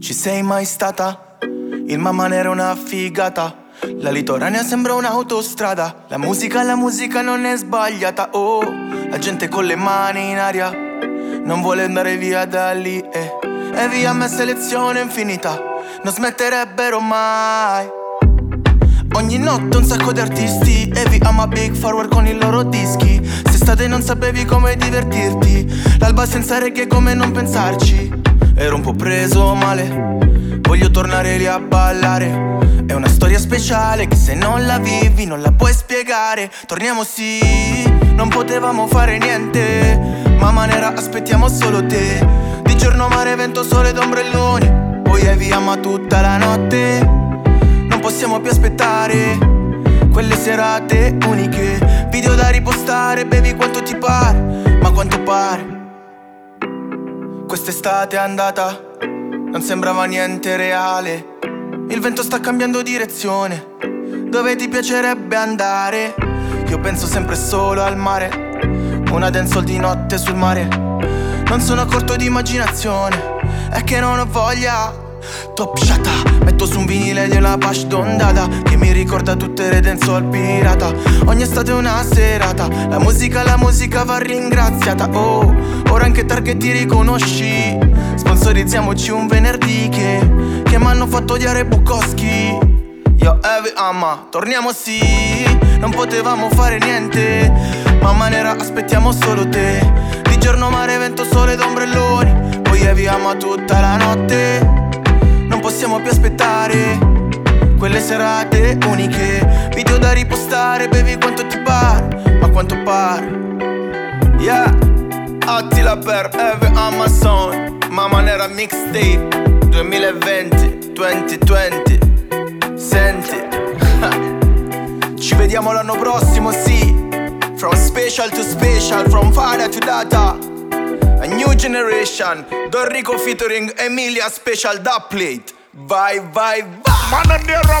Ci sei mai stata? Il mamma era una figata. La litoranea sembra un'autostrada. La musica, la musica non è sbagliata. Oh, la gente con le mani in aria non vuole andare via da lì. Eh. E via me selezione infinita. Non smetterebbero mai. Ogni notte un sacco di artisti E vi ama Big Forward con i loro dischi Se state non sapevi come divertirti L'alba senza reggae come non pensarci Ero un po' preso male. Voglio tornare lì a ballare. È una storia speciale che se non la vivi non la puoi spiegare. Torniamo sì, non potevamo fare niente. Mamma nera aspettiamo solo te. Di giorno mare, vento, sole ed ombrelloni Poi è via ma tutta la notte. Non possiamo più aspettare Quelle serate uniche. Video da ripostare, bevi quanto ti pare Ma quanto pare Quest'estate è andata, non sembrava niente reale. Il vento sta cambiando direzione. Dove ti piacerebbe andare? Io penso sempre solo al mare. Una dancehall di notte sul mare. Non sono corto di immaginazione. È che non ho voglia Top shata, metto su un vinile di una bash d'ondata Che mi ricorda tutte le dancehall pirata. Ogni estate è una serata La musica, la musica va ringraziata. Oh, ora anche Target ti riconosci. Sponsorizziamoci un venerdì che Che m'hanno fatto odiare Bukowski. Yo, Evi, Amma, torniamo sì. Non potevamo fare niente Mamma nera, aspettiamo solo te. Di giorno mare, vento, sole ed ombrelloni Poi Evi, Amma tutta la notte possiamo più aspettare quelle serate uniche. Video da ripostare, bevi quanto ti pare, ma quanto pare. Yeah, Attila per Eve Amazon, Mamma Nera Mixtape 2020-2020. Senti, ci vediamo l'anno prossimo, sì. From special to special, from father to data. A new generation, Don Rico featuring Emilia Special Dub Plate. Vai, vai, vai! Man and they're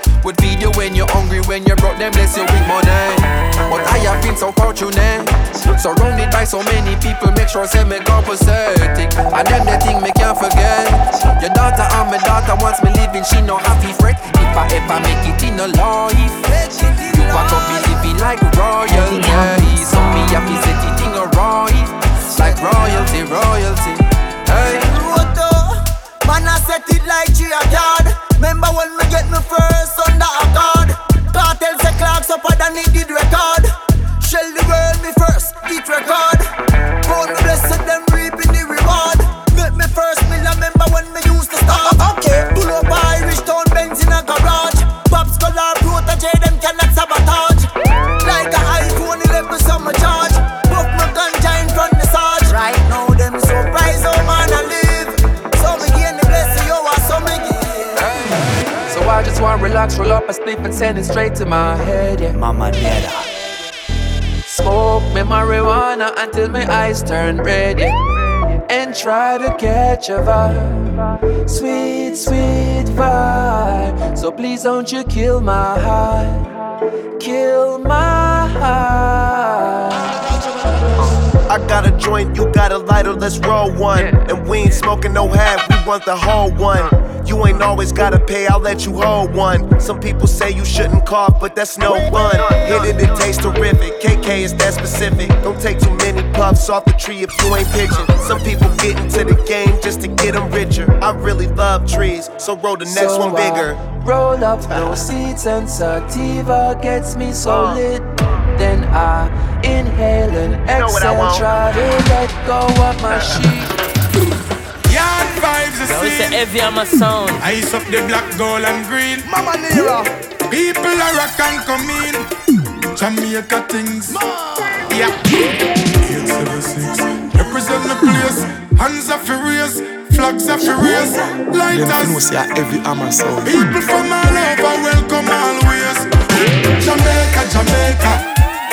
Would feed you when you're hungry, when you're broke, them bless you with money. But I have been so fortunate, surrounded by so many people, make sure I say me compensating. And them the thing me can't forget. Your daughter and my daughter wants me living, she no happy fret. If I ever make it in a life, you want to be living like royalty. So me happy set it in a right, like royalty, royalty. Hey. Man, I set it like G yard. Remember when we get me first under a guard? Cartel say clocks up than he did record. Shell the world me first, eat record. Born me blessed, them reaping the reward. Make me first mill, remember when me used to start. Okay, pull up Irish town Benz in a garage. Pops color Protoje, them I just wanna relax, roll up a sleep and send it straight to my head, yeah. Mama Nera. Smoke me marijuana until my eyes turn red, yeah. And try to catch a vibe. Sweet, sweet vibe. So please don't you kill my high. Kill my high. I got a joint, you got a lighter, let's roll one. And we ain't smoking no half, we want the whole one. You ain't always gotta pay, I'll let you hold one. Some people say you shouldn't cough, but that's no fun. Hit it, it tastes terrific. KK is that specific. Don't take too many puffs off the tree if you ain't pitching. Some people get into the game just to get them richer. I really love trees, so roll the next So one bigger. I roll up no seeds and sativa gets me so uh. lit. Then I inhale and know exhale, want. try to let go of my sheet. Yard vibes it's a scene. heavy on my sound. Ice up the black, gold and green. Mama Nera. People are rock and come in. Jamaica things. Yeah. 876. Represent the place. Hands are furious. Flags are furious. Lighters. say Heavy Hammer Sound. People from all over welcome always. Jamaica, Jamaica.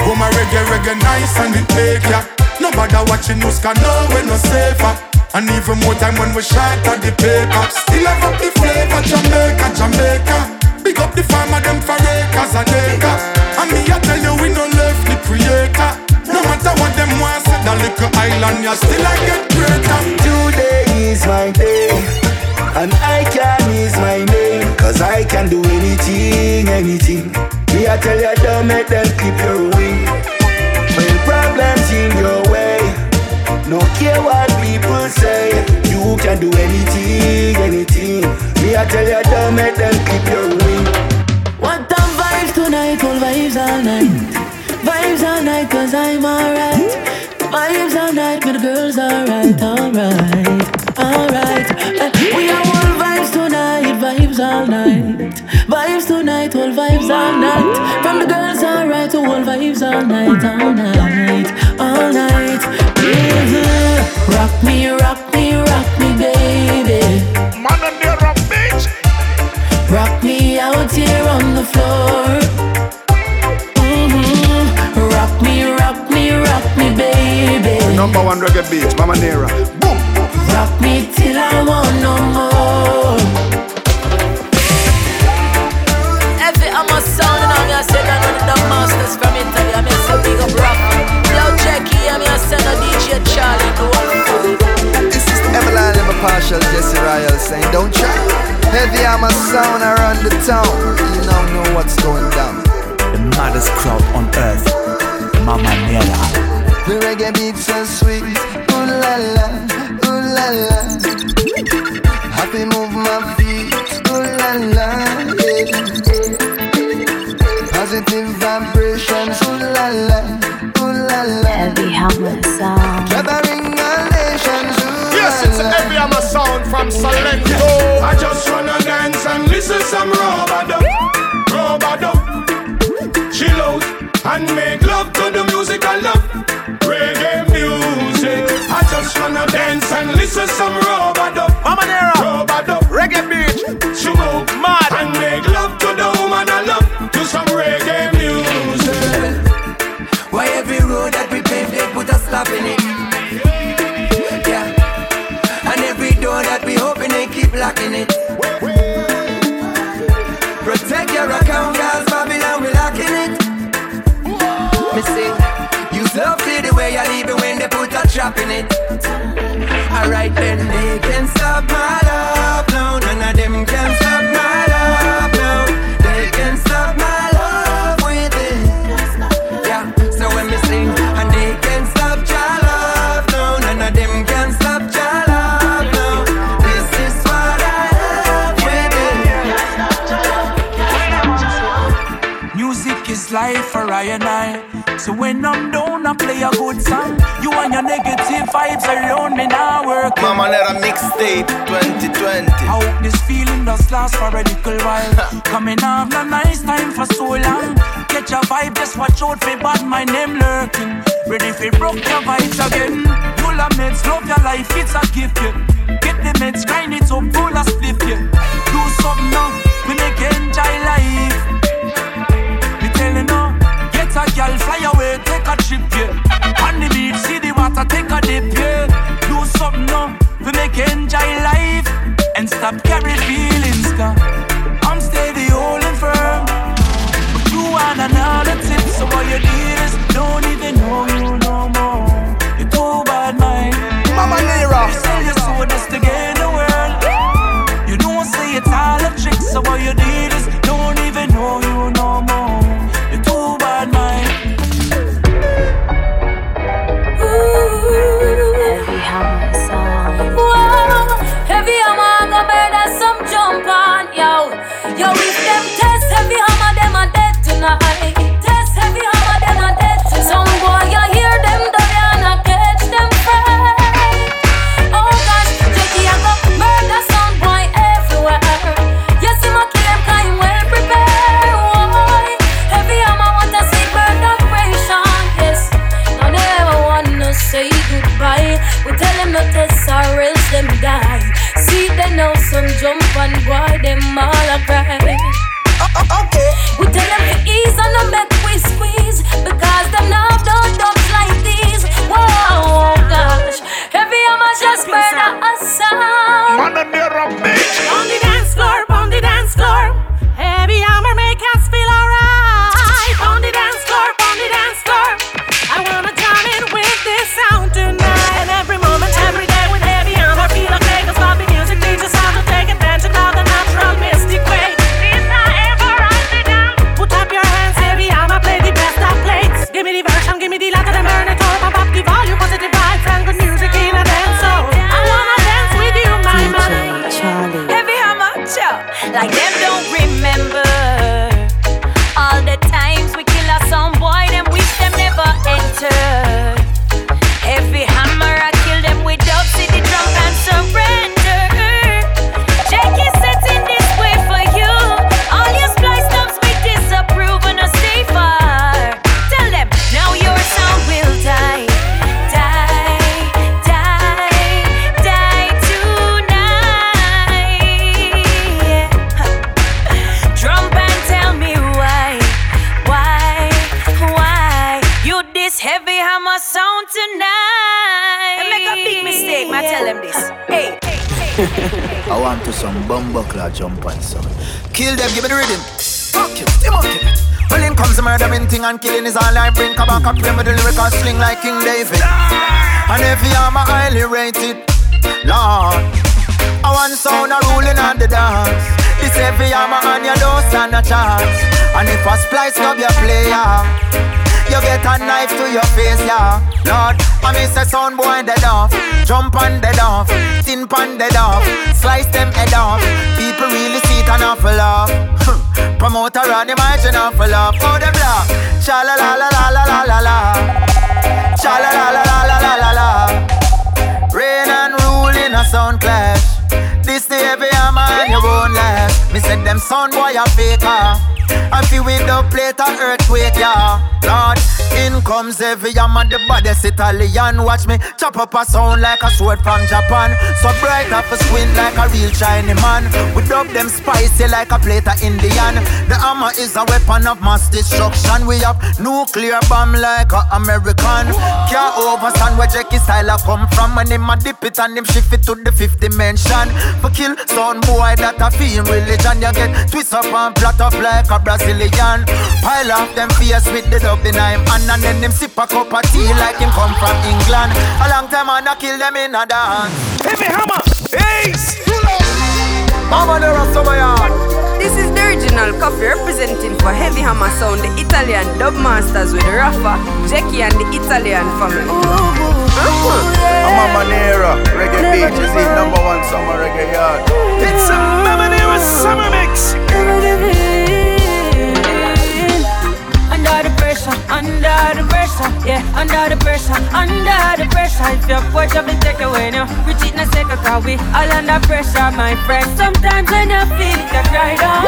Home a reggae, reggae nice and it take ya. Nobody watching us can know we no safer. And even more time when we shot at the paper. Still have up the flavor, Jamaica, Jamaica. Big up the farmer, them for acres and acres. And me I tell you we no left the creator. No matter what them want, say that little island, you still I get greater. Today is my day, and I can is my name. Cause I can do anything, anything. Me, I tell you, don't make them keep your wing. When problems in your way, no care what people say, you can do anything, anything. Me, I tell you, don't make them clip your wing. What the vibes tonight, all vibes all night. Vibes all night, cause I'm alright. Vibes all night, with the girls alright, alright, alright. Eh, We are vibes all night. Vibes tonight, all vibes all night. From the girls alright to all vibes all night, all night, all night. Mhm. Rock me, rock me, rock me, baby. Man on the rock bitch. Rock me out here on the floor. Mhm. Rock me, rock me, rock me, baby. Number one reggae beach, Mama Nera. Boom. Rock me till I want no more. Partial Jesse Royal saying, Don't try. Heavy on my sound around the town. You now know what's going down. The maddest crowd on earth, Mama Nera. The reggae beat so sweet. Ooh la la, ooh la la. Happy move my feet. Ooh la la, yeah. Positive vibrations. Ooh la la, ooh la la. Heavy Hammer Sound. Gathering all nations. Ooh Yes, la it's la. Heavy Hammer Sound from Salento. I just wanna dance and listen some rub-a-dub, rub-a-dub. Chill out and make love to the music I love. Reggae music. I just wanna dance and listen some rub-a-dub, Mama Nera, rub-a-dub. Reggae Beach, Chill out locking it. Protect your account, girls, Babylon, we locking it. Me say, use love to the way you leave it when they put a trap in it. Alright then, they can stop my love, no, none of them can stop me. play a good song. You and your negative vibes around me now work. Mamanera mixtape 2020. I hope this feeling does last for a little while. Coming off a nice time for so long. Get your vibe, just watch out for bad my name lurking. Ready for broke your vibes again. Full of meds, love your life, it's a gift. Yeah. Get the meds, grind it up, full of spliff Yeah. Do something now, we make enjoy life a girl, fly away, take a trip, yeah. On the beach, see the water, take a dip, yeah. Do something now, we make enjoy life and stop carry feelings, girl. I'm steady, holding firm. But you want another tip, so all you need is don't even know you Me said them son boy a faker. I feel with the plate of earthquake, yeah. Lord, in comes every yam the baddest Italian. Watch me chop up a sound like a sword from Japan. So bright up a squint like a real Chinese man. We dub them spicy like a plate of Indian. The hammer is a weapon of mass destruction. We have nuclear bomb like a American. Can't overstand where Jackie style I come from. And him a dip it and him shift it to the fifth dimension. For kill son boy that I feel religion. You get twist up and plot up like a a Brazilian. Pile off them face with the dub in him hand and then them sip a cup of tea like him come from England. A long time I kill them in a dance. Heavy hammer, ace. Mama there are some yard. This is the original Koffee representing for Heavy Hammer Sound, the Italian dub masters with Rafa, Jackie, and the Italian family. Uh-huh. I'm a Manera, reggae beach is the number one summer reggae yard. It's a Mamanera summer mix. Under the pressure, under the pressure, yeah, under the pressure, under the pressure. If your watch up and take away now, reach it in a second, cause we all under pressure, my friend. Sometimes when you feel it, you cry down.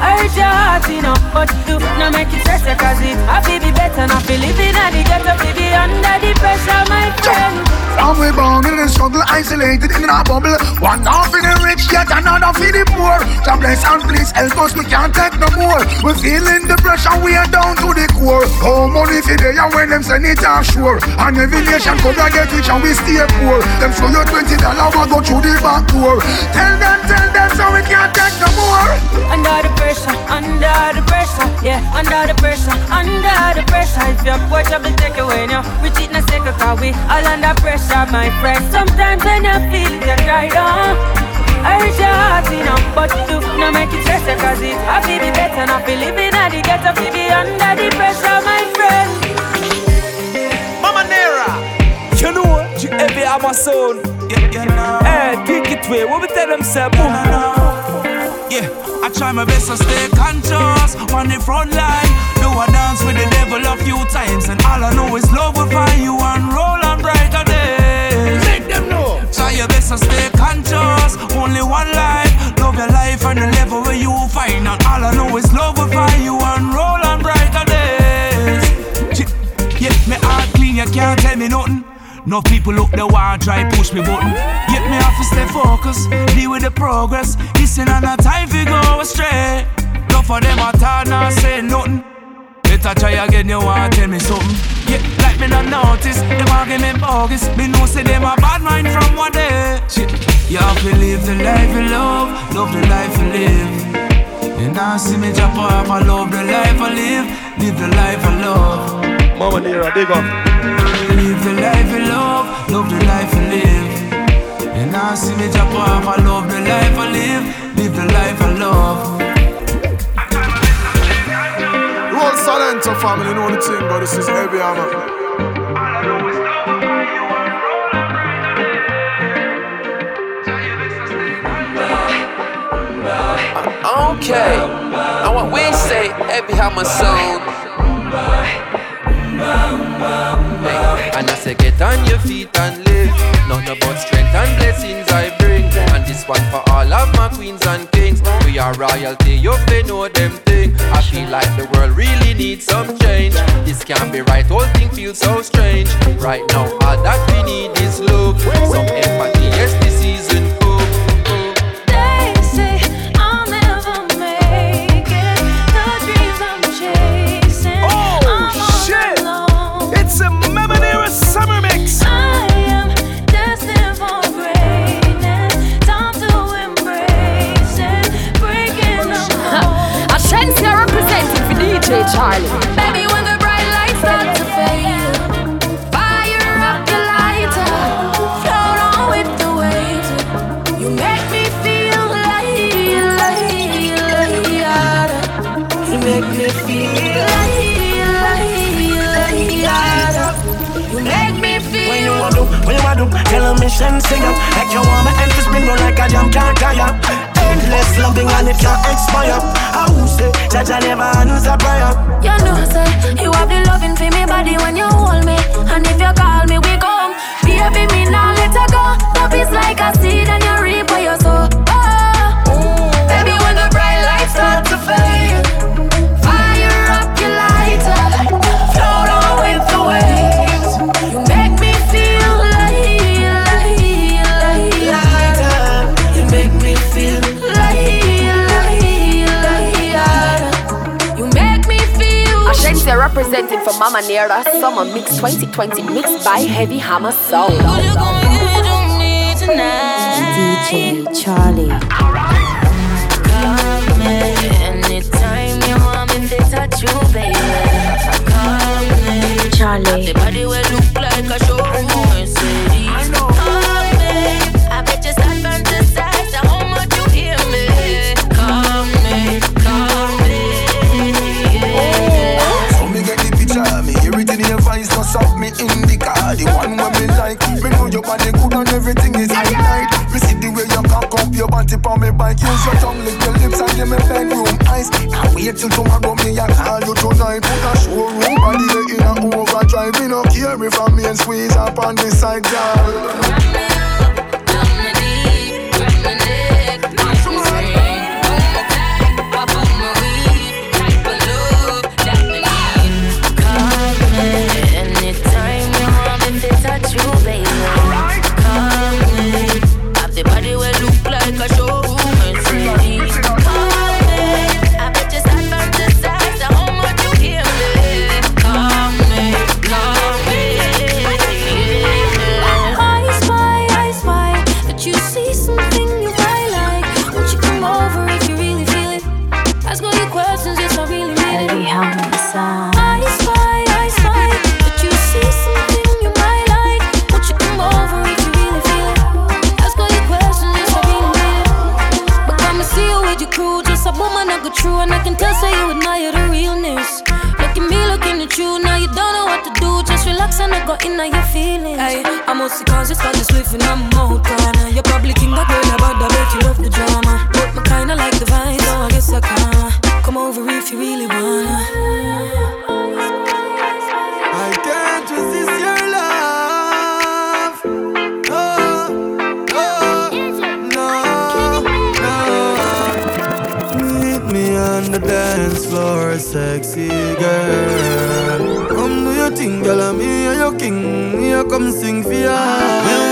I hurt your heart, you know, but you do not make it stress, cause it I feel be better, not feel living at feel be under the pressure, my friend. And we born in the struggle, isolated in a bubble. One half in the rich, yet another for the poor. God bless and please help us, we can't take no more. We feeling the pressure, we are down to the core. Oh, money for they and when them send it offshore. And every nation and get rich and we stay poor. Them show you twenty dollar, we go through the back door. Tell them, tell them, so we can't take no more. Under the pressure, under the pressure, yeah, under the pressure, under the pressure. If your watch up and take away now, reach it in a second, cause we all under pressure, my friend. Sometimes when you feel it, you cry down. Hurt your heart, you know, but do not make it stress, cause it I feel be better, not feel living at the ghetto, feel be under the pressure, my friend. Mama Nera. You know, you heavy hammer sound. Yeah, yeah, no. Hey, pick it way. What we tell them, say, boom. Yeah, I try my best to stay conscious on the front line. Do a dance with the devil a few times, and all I know is love will find you and roll on brighter days. Make them know. Try your best to stay conscious. Only one life. Love your life and the level where you find. And all I know is love will find you and roll on brighter days. Yeah, me heart clean, you can't tell me nothing. No people look the one try push me button. Yet me have to stay focused, the progress. Listen and not time fi go astray. No for them at all not say nothing. Better try again, you want tell me something. Yeah, like me not notice, them argument bogus. Me know say them a bad mind from one day. Shit, you have to live the life you love, love the life you live. And now see me drop off, I love the life I live, live the life I love. Mama Nera, dig up. Live the life you love, love the life you live. And now see me drop off, I love the life I live, live the life I love. Roll Salento family, you know the thing, but this is heavy hammer. Okay, and what we say, heavy hammer sound. And I say, get on your feet and live. Nothing about strength and blessings I bring. And this one for all of my queens and kings. We are royalty, you they know them thing. I feel like the world really needs some change. This can't be right, whole thing feels so strange. Right now, all that we need is love. Some empathy, DJ Charlie. Baby, when the bright lights start to fade, fire up the lighter, float on with the waves. You make me feel like, like, like, you make me feel like, like, like, you make me feel. When you want to, when you want to, tell a mission sing up. Like you want my end to spin round like a jam can't tire. Endless loving and it can't expire. I will say, I never answer prayer. You know, say you have the loving for me body when you hold me, and if you call me, we come. Baby, me now let her go. Love is like a seed and you reap what you sow. Representing for Mama Nera Summer Mix 2020 mixed by Heavy Hammer Sound. DJ Charlie. Anytime at you, baby. Me. Charlie. The body will look like on me bike. Use your tongue, lick your lips and give me bedroom eyes. Can't wait till tomorrow me I call you tonight. Put a showroom body in a overdrive. Me no care if I me and squeeze up on this side, girl. And I got in your feelings. Hey, I must see cause it's got this and I'm out king. Here, come sing for ya.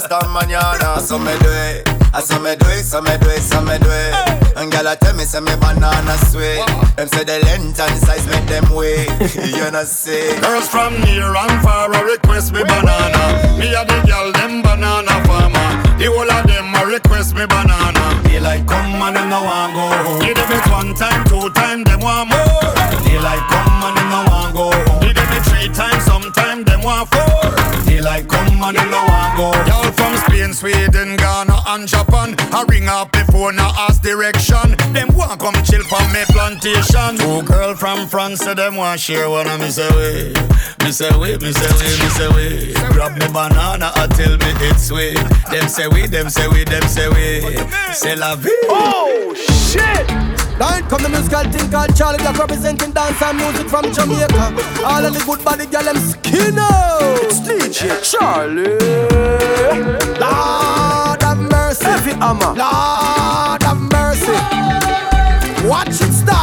Hasta mañana. So me do it. I saw me do it, so me do it, so me do it. And girl, I tell me, say me banana sweet. Them say the length and size make them wait. you know see. Girls from near and far a request me banana. Me a the girl them banana farmer. The whole of them a request me banana. Daylight come and them no want go home. Give them it one time, two time, them want more. Daylight come and them no want go home. Three times, sometime them want four. Daylight come and them no want go. Y'all from Spain, Sweden, Ghana and Japan. I ring up before now ask direction. Them want come chill from me plantation. Two girl from France, say them want share one of me say way. Me say way, me say way, me say way. Grab me banana and tell me it's sweet. Them say we, them say we, them say we. Say la vie. Oh shit! Line come the musical thing called Charly Black representing dance and music from Jamaica. All of the good body girl them skin out. It's DJ Charlie. Lord have mercy. Heavy hammer. Lord have mercy. Watch it style.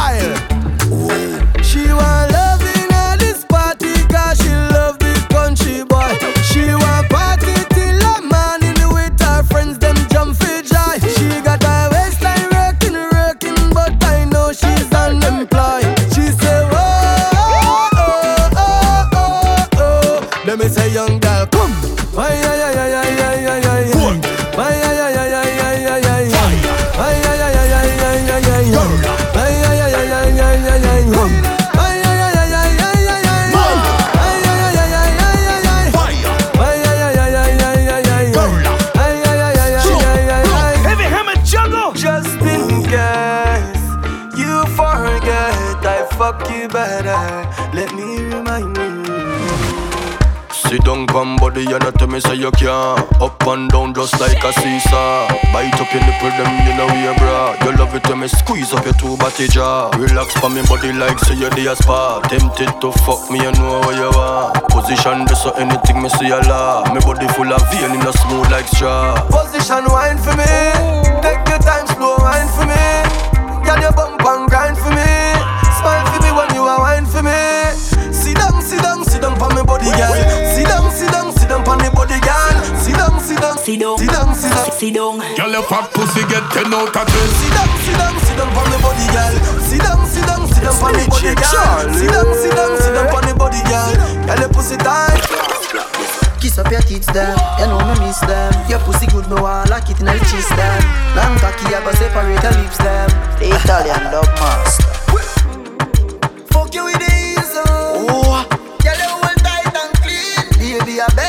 Pon body and not tell me say you can't. Up and down just like a seesaw. Bite up your nipple, them you know we bra. You love it when me squeeze up your two body jaw. Relax pon me body like say you're the spa. Tempted to fuck me, you know what you want. Position this so anything me see a law. Me body full of vein in a smooth like straw. Position wine for me. Take your time, slow wine for me. Girl, you bump and Sit down, sit down, sit down, sit down, sit down. Girl, your fat pussy get 10 out of 10. Sit down, sit down, sit down for me body, girl. Sit down, sit down, sit down for me body, girl. Sit down, sit down, sit down for me body, girl. Girl, your pussy tight. Kiss up your tits them, you know me miss them Your pussy good, me want lock it in the chest them Long cocky, I go separate your lips them The Italian dog master Fuck you with the ease on. Oh. Girl, you hold tight and clean. Baby, a bedroom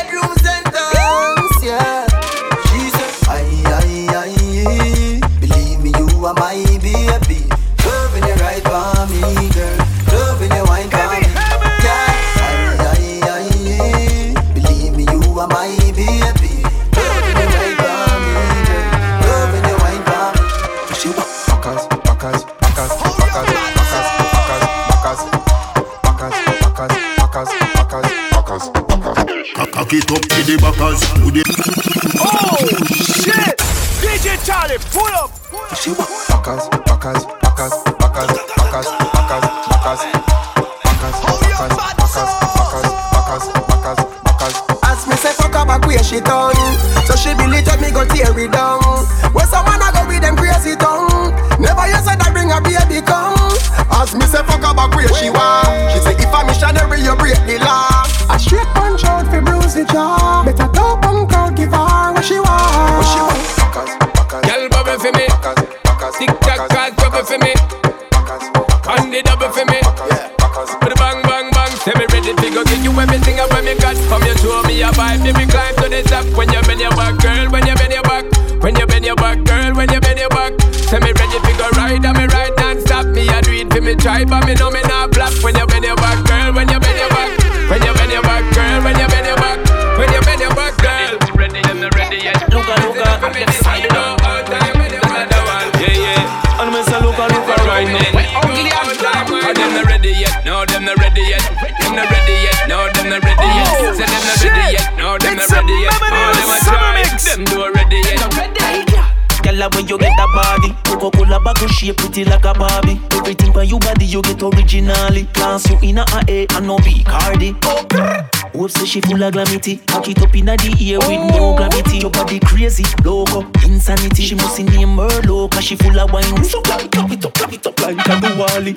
the backers. To the Oh shit! DJ Charlie, pull up. She wa- Luca, Luca, Luca. Girl, when you get that body. Coca-Cola bottle shape pretty like a Barbie. Everything for you body you get originally. Class you in a A and no B Cardi. Hope say she full of glamity. Cock it up in a the ear with no gravity. Your body crazy, loco, insanity. She must name her low Cause she full of wine. So clap it, up, clap it up like a Duwali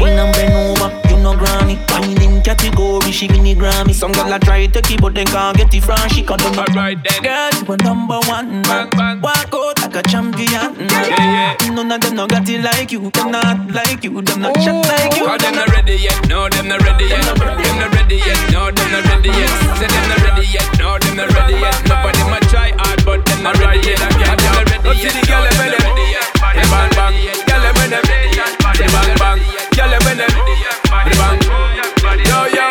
Wine and bend over, you know granny. Wine in category, she win the Grammy. Some girl a try to keep but they can't get it from She can't do Alright then. Girl, you a number one. Man Walk out like a champion Yeah, yeah. None of them no got it like you Them not like you, them not shot like you Cause them not ready yet, no, them not ready yet Them not ready yet, no, them not ready yet Say them not ready yet, no, them not ready yet Nobody ma try hard, but them not ready yet Girl, them not ready yet, no, them not ready yet Hey, bang, bang, girl, them when them Hey, bang, bang, girl, them when them Hey, bang, yo, yo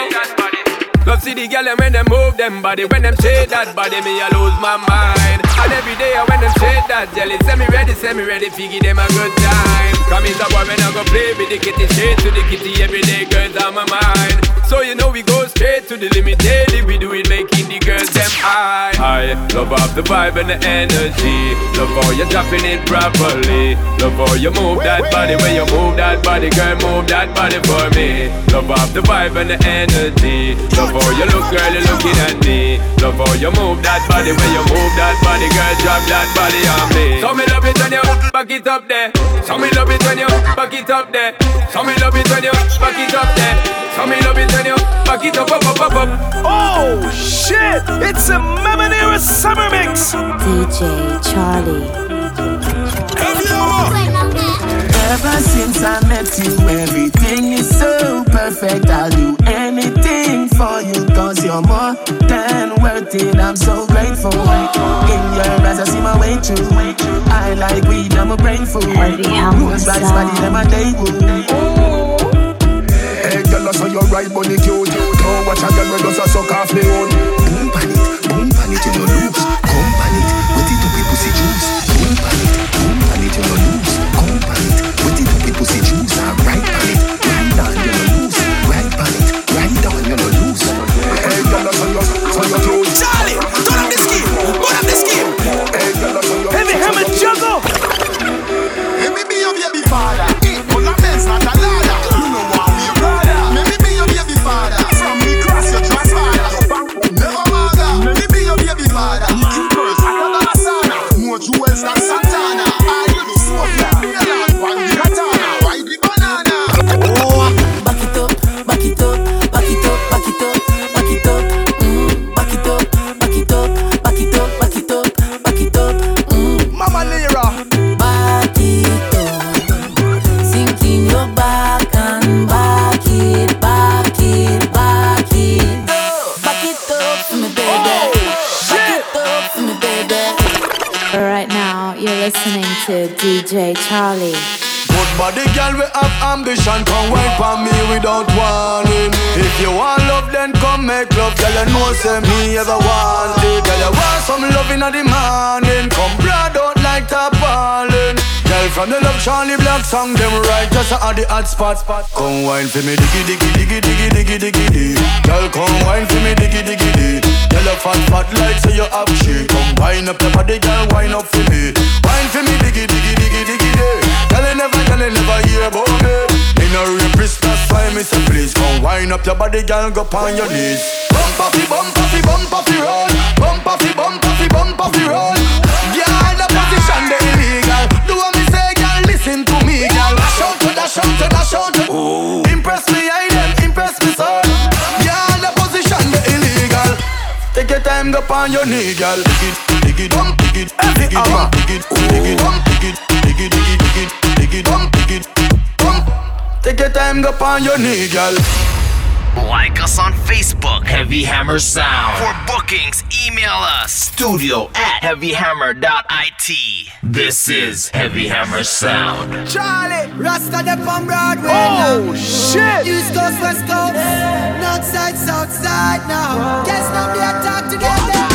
Love see the girl and when them move them body When them shake that body, me I lose my mind And every day I when them shake that jelly. Send me ready, send me ready, figure them a good time. Come in the boy when I go play with the kitty. Straight to the kitty, every day girls on my mind. So you know we go straight to the limit daily. We do it making the girls them high. I love off the vibe and the energy. Love how you're dropping it properly. Love how you move that body. When you move that body, girl, move that body for me. Love off the vibe and the energy. Love how you look, girl, you're looking at me. Love how you move that body. When you move that body, girl, drop that body on me So me love it when you back it up there So me love it when you back it up there So me love it when you back it up there So me love it when you back it up, up, up, up, up Oh shit! It's a Mamanera Summer Mix. DJ Charlie. Ever since I met you, everything is so perfect. I'll do anything everything for you Cause you're more than worth it I'm so grateful. In your eyes I see my way through. I like weed, I'm a brain food Rules by body, them a day wound Hey, girl, I saw your right bunny cute. Don't watch a girl, we just a suck off me own. Boom pan it, boom pan it, you no lose. From the love Charly Black song, them right just at the hot spot. Come wine for me, diggy diggy diggy diggy diggy diggy diggy. Girl, come wine for me, diggy diggy diggy. Girl, you fat fat like say you have shit. Come wine up your body, girl, wine up for me. Wine for me, diggy diggy diggy diggy diggy. Girl, you never, girl, you never hear about me. Me no rapist, that's why me say please come wine up your body, girl, go on your knees. Bump the bump the bump the roll. Bump the bump the bump the roll. Girl, the position they illegal. Do listen to me, girl. Shout to the shout to the shout to. Impress me, I them impress me, so. Girl, the position they illegal. Take your time, go on your knee, girl. Dig it, dig it, dump, dig it, dig it, dump, dig it, dig it, dump, dig it, dig it, dig it, dig it, dig it, dump, dig it, dump. Take your time, go on your knee, girl. Like us on Facebook, Heavy Hammer Sound. For bookings, email us studio at heavyhammer.it. This is Heavy Hammer Sound. Charlie, Rasta the on Broadway Oh, now. shit. East Coast, West Coast, North Side, South Side now. Guess now they talk together.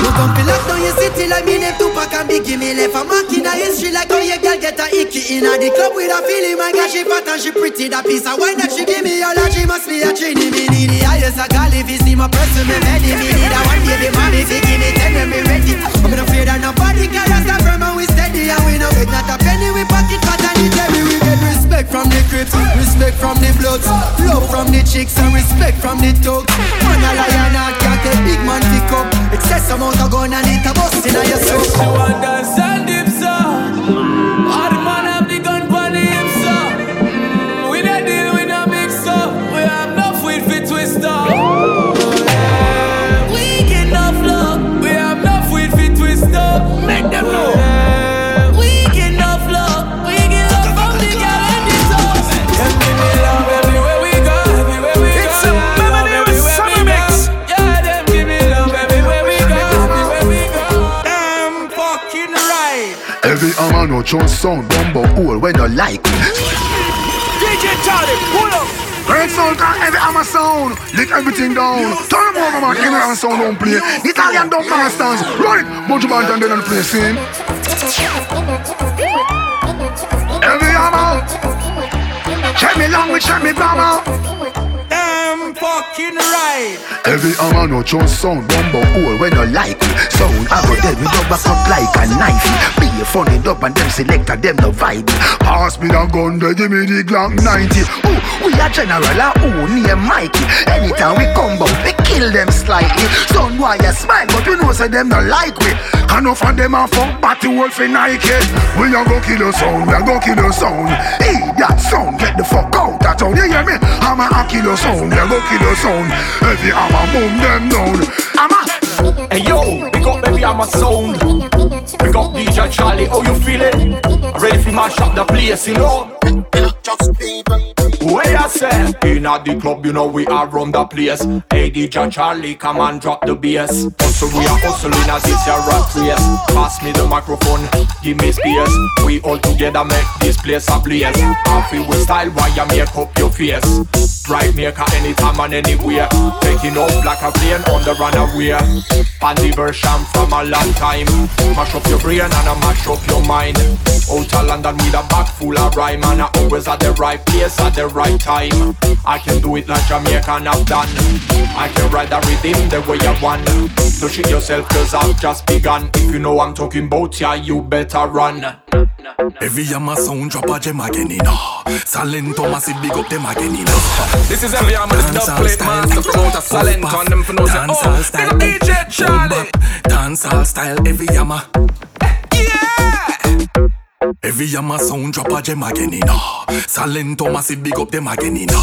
Look up in lock down your city like me name Tupac and Biggie. Me left a mark in a history like how your girl get a icky. In a the club with a feeling My girl she fat and she pretty. That piece of wine that she give me all that she must be a trini Me need the highest I call if you see my person me ready. Me need a one baby mommy fi give me ten when me ready. I'm not afraid of nobody Cause that's the firm and we steady. And we no beg not a penny We pocket fat and it's heavy We get respect from the crips Respect from the bloods. Love from the chicks And respect from the thugs. Man a lion and can't take big man pick up Excess amount of gun and it a bust in a your soul sound bumbo hole when you like it. DJ Charlie, pull up. Great sound can Heavy Hammer sound. Lick everything down. Turn them over man, Heavy Hammer sound don't play. Italian dub masters. Run it. Bunch of band and play scene. Heavy Hammer. Check me language, check me grammar. Fucking right Heavy Hammer no just sound bumbo hole when you like it. Sound I go dead with rubber cut like a knife. Be a funny dub and them selector them no vibe. Pass me the gun, they give me the Glock 90. Ooh, we a general, a who name Mikey. Anytime we come back, we kill them slightly. Son why you smile, but we know say them no like we. Enough of them a fuck batty wolf in Nike. We a go kill the sound, we a go kill the sound. Hey, that sound, get the fuck out. That's how you hear me. I'm a kill the sound, we a go kill the sound. Heavy Hammer boom them down. I'm a Hey yo, we got baby, I'm a sound. We got DJ Charlie, how you feeling? Ready for mash up the place, you know? Where I say, in the club, you know we are run the place. Hey DJ Charlie, come and drop the bass. Also we are hustling as this a rat race. Pass me the microphone, give me space. We all together make this place a blaze. Happy with style, why you make up your face? Bright maker anytime and anywhere. Taking off like a plane on the runaway. The version from a long time. Mash up your brain and I mash up your mind. Out of London with a bag full of rhyme and I always at the right place at the right time. I can do it like Jamaican have done. I can ride the rhythm the way I want. Don't shit yourself cause I've just begun. If you know I'm talking about, yeah, you better run. Heavy Hammer sound drop a gem again, you know. Salento massive big up them again, you know. This is Heavy Hammer, this dub plate master promoter Salent on them for no say, Dancehall oh, style, the DJ Charlie. Dancehall style, Heavy Hammer. Heavy Hammer sound drop a gem again, you know. Salento massive big up them again, you know.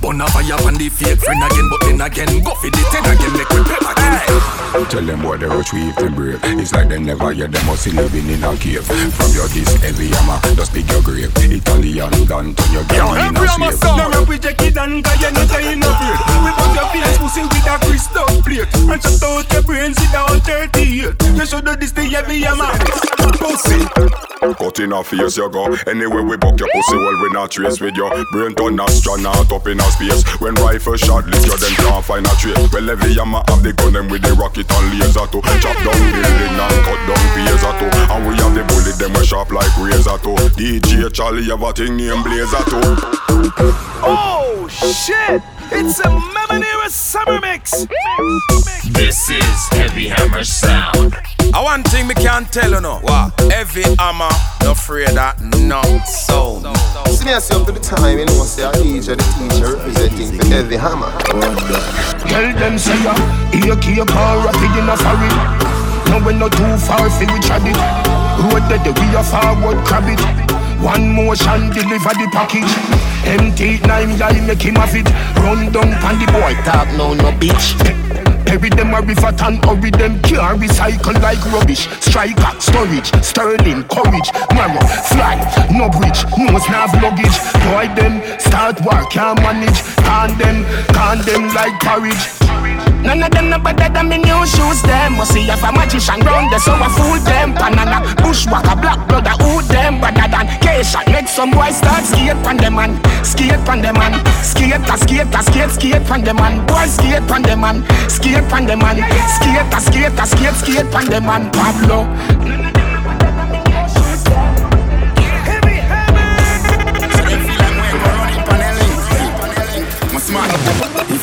Burn a fire on the fake friend again, but then again, go for the ten again, make we pay again. Tell them what they retrieve them brave. It's like they never hear them must living in a cave. From your this heavy hammer, just dig your grave. Italian gun turn your Yo, gun in every a hammer slave. sound. No rap with Jackie Dan, cause you're not in a beard. We put your face pussy with a crystal plate. And shut out your brains, sit down 38. You should do this thing every year, man. Pussy. Cut in a face you go. Anyway we buck your pussy well we not trace with your brain turn astronaut up in a space. When rifle shot lick you them can't find a trace. Well every yama have the gun them with the rocket and laser too. Chop down building and cut down phaser too. And we have the bullet them we sharp like razor too. DJ Charlie have a thing named Blazer too. Oh shit! It's a Mamanera summer mix. This is Heavy Hammer Sound. I one thing me can't tell you no. What? Heavy hammer, no afraid that no sound. See me as up to the time, you know, say a DJ, the teacher representing the heavy hammer. Tell them say ya, here keep a rapid in a furry. Now we're not too far fi we trad it. Road that the we a forward crab it. One motion deliver the package. Empty nine guy make him have it. Run down pan the boy talk no no bitch. Every them a river and hurry them can't recycle like rubbish. Striker, storage, sterling, courage, marrow, fly, no bridge, nose nav luggage. Boy them start work can't manage. Can them, can them like porridge. None of them no better than me new shoes them Must see if a magician round there so I fool them Banana, bushwhacker, black brother, who them Better than Keisha, make some boys start skate pan them man Skate pan them man Skate, a skate, a skate, skate pan them man Boy skate pan them man Skate pan the man. Skate, a skate, skate, skate pan them man Pablo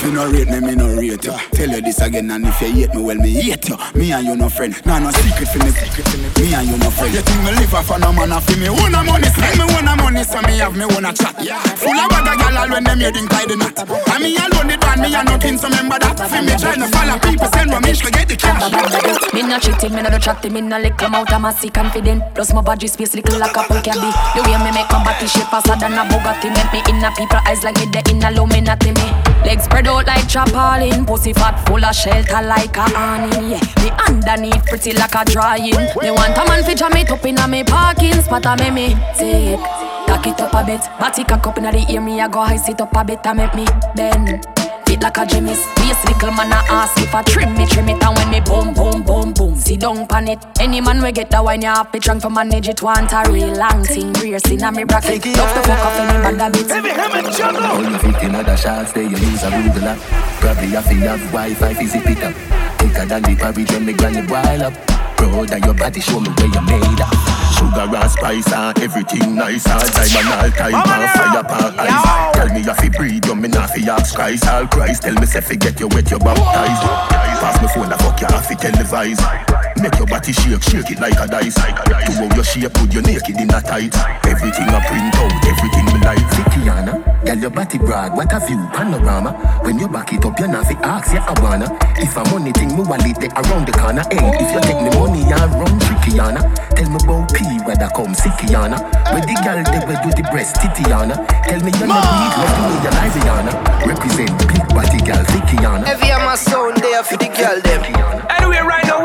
If you no rate me, me no rate you. Tell you this again, and if you hate me, well me hate you. Me and you no friend. Nah, no secret for me. Me. Me and you no friend. You think me live off a man off me? Own a money, spend me own a money, so me have me own a chat. Full of bag of gal when them heading tie the knot. And me alone the band, me and nothing, so remember that. For me trying to follow people, send me me get the cash. Me no cheating, me no chatting, me no little mouth, I'm a see confident. Plus my body space little like a can be. The way me make my body shape faster than a Bugatti, make me in a people eyes like me the in a Illuminati me. Legs spread out like chapalin, pussy fat full of shelter like a awning. Yeah, me underneath pretty like a drying. Me want a man fi jam it up inna me parking spot, a me me take. Cock it up a bit, body cock up inna the ear, me a go high sit up a bit, a make me bend. Fit like a gymnast, waist little man a ask if I trim me, trim it, and when me boom, boom, boom, boom, sit down pan it. Any man we get that wine, you have to drunk for manage it. Want a real long thing, rear in a me bracket. Love to fuck up any bad habits. All you fit in other shots, they you use a Google app Probably have to have Wi-Fi fi zip it up Thicker than the porridge when me granny boil up Proud of your body, show me where you made up Sugar and spice and everything nice. All time and all time and fire pan ice Tell me you fi breathe, you me not fi ask Christ. All Christ, tell me say fi get you wet, you baptized. Pass me phone, I fuck you off fi televise Make your body shake, shake it like a dice. To how your shape, put you naked in a tight. Everything I print out, everything me like. Vickiana, girl your body broad, what a view, panorama. When you back it up, you not fi ask, yeah I wanna. If a money thing, me wallet there around the corner. Hey, if you take me money and run trickyana Tell me about P, where that come, sickyana Where the girl they where do the breast, titiana Tell me you're not weak, love the way you lie, Rihanna Represent big body girl, Vickiana Heavy on my sound there for the girl them. Anyway, right now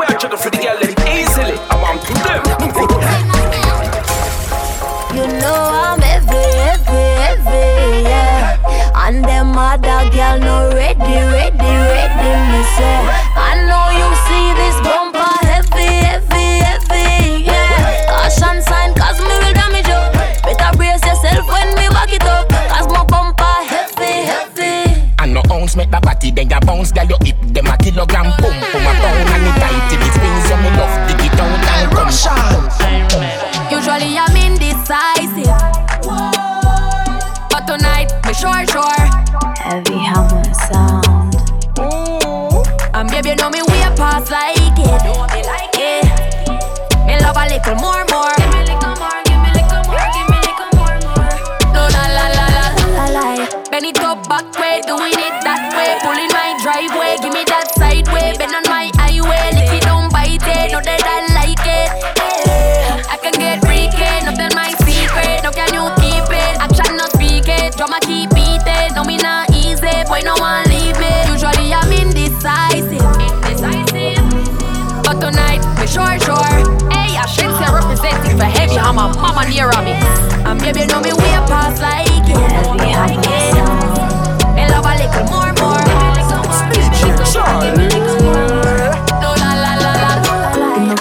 them girl no ready, ready, ready, me say. I know you see this bumper heavy, heavy, heavy, yeah. Caution sign, cause me will damage you. Better brace yourself when me back it up. Cause my bumper heavy, heavy. And no ounce make that body, then you bounce, girl, you hammer, mama near me. And baby, know me way past like it. Heavy hammer Me love a little more, more.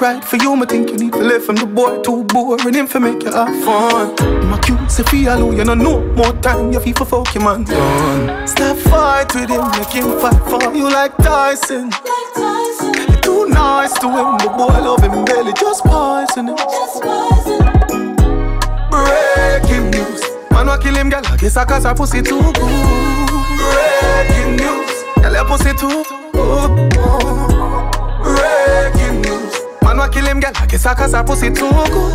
Right for you, me think you need to live from the boy too boring him for make you have fun. My cute say feel you know no more time, you feel for fuck your man done. Stop fight with him, make him fight for you like Tyson. Like Tyson. You're too nice to him, the boy love him barely, just poison him. Just poison. Wa kill him, girl. I guess I cause her pussy too good. Breaking news, girl your pussy too good. Breaking news. Man wa kill him, girl. I guess I cause her pussy too good.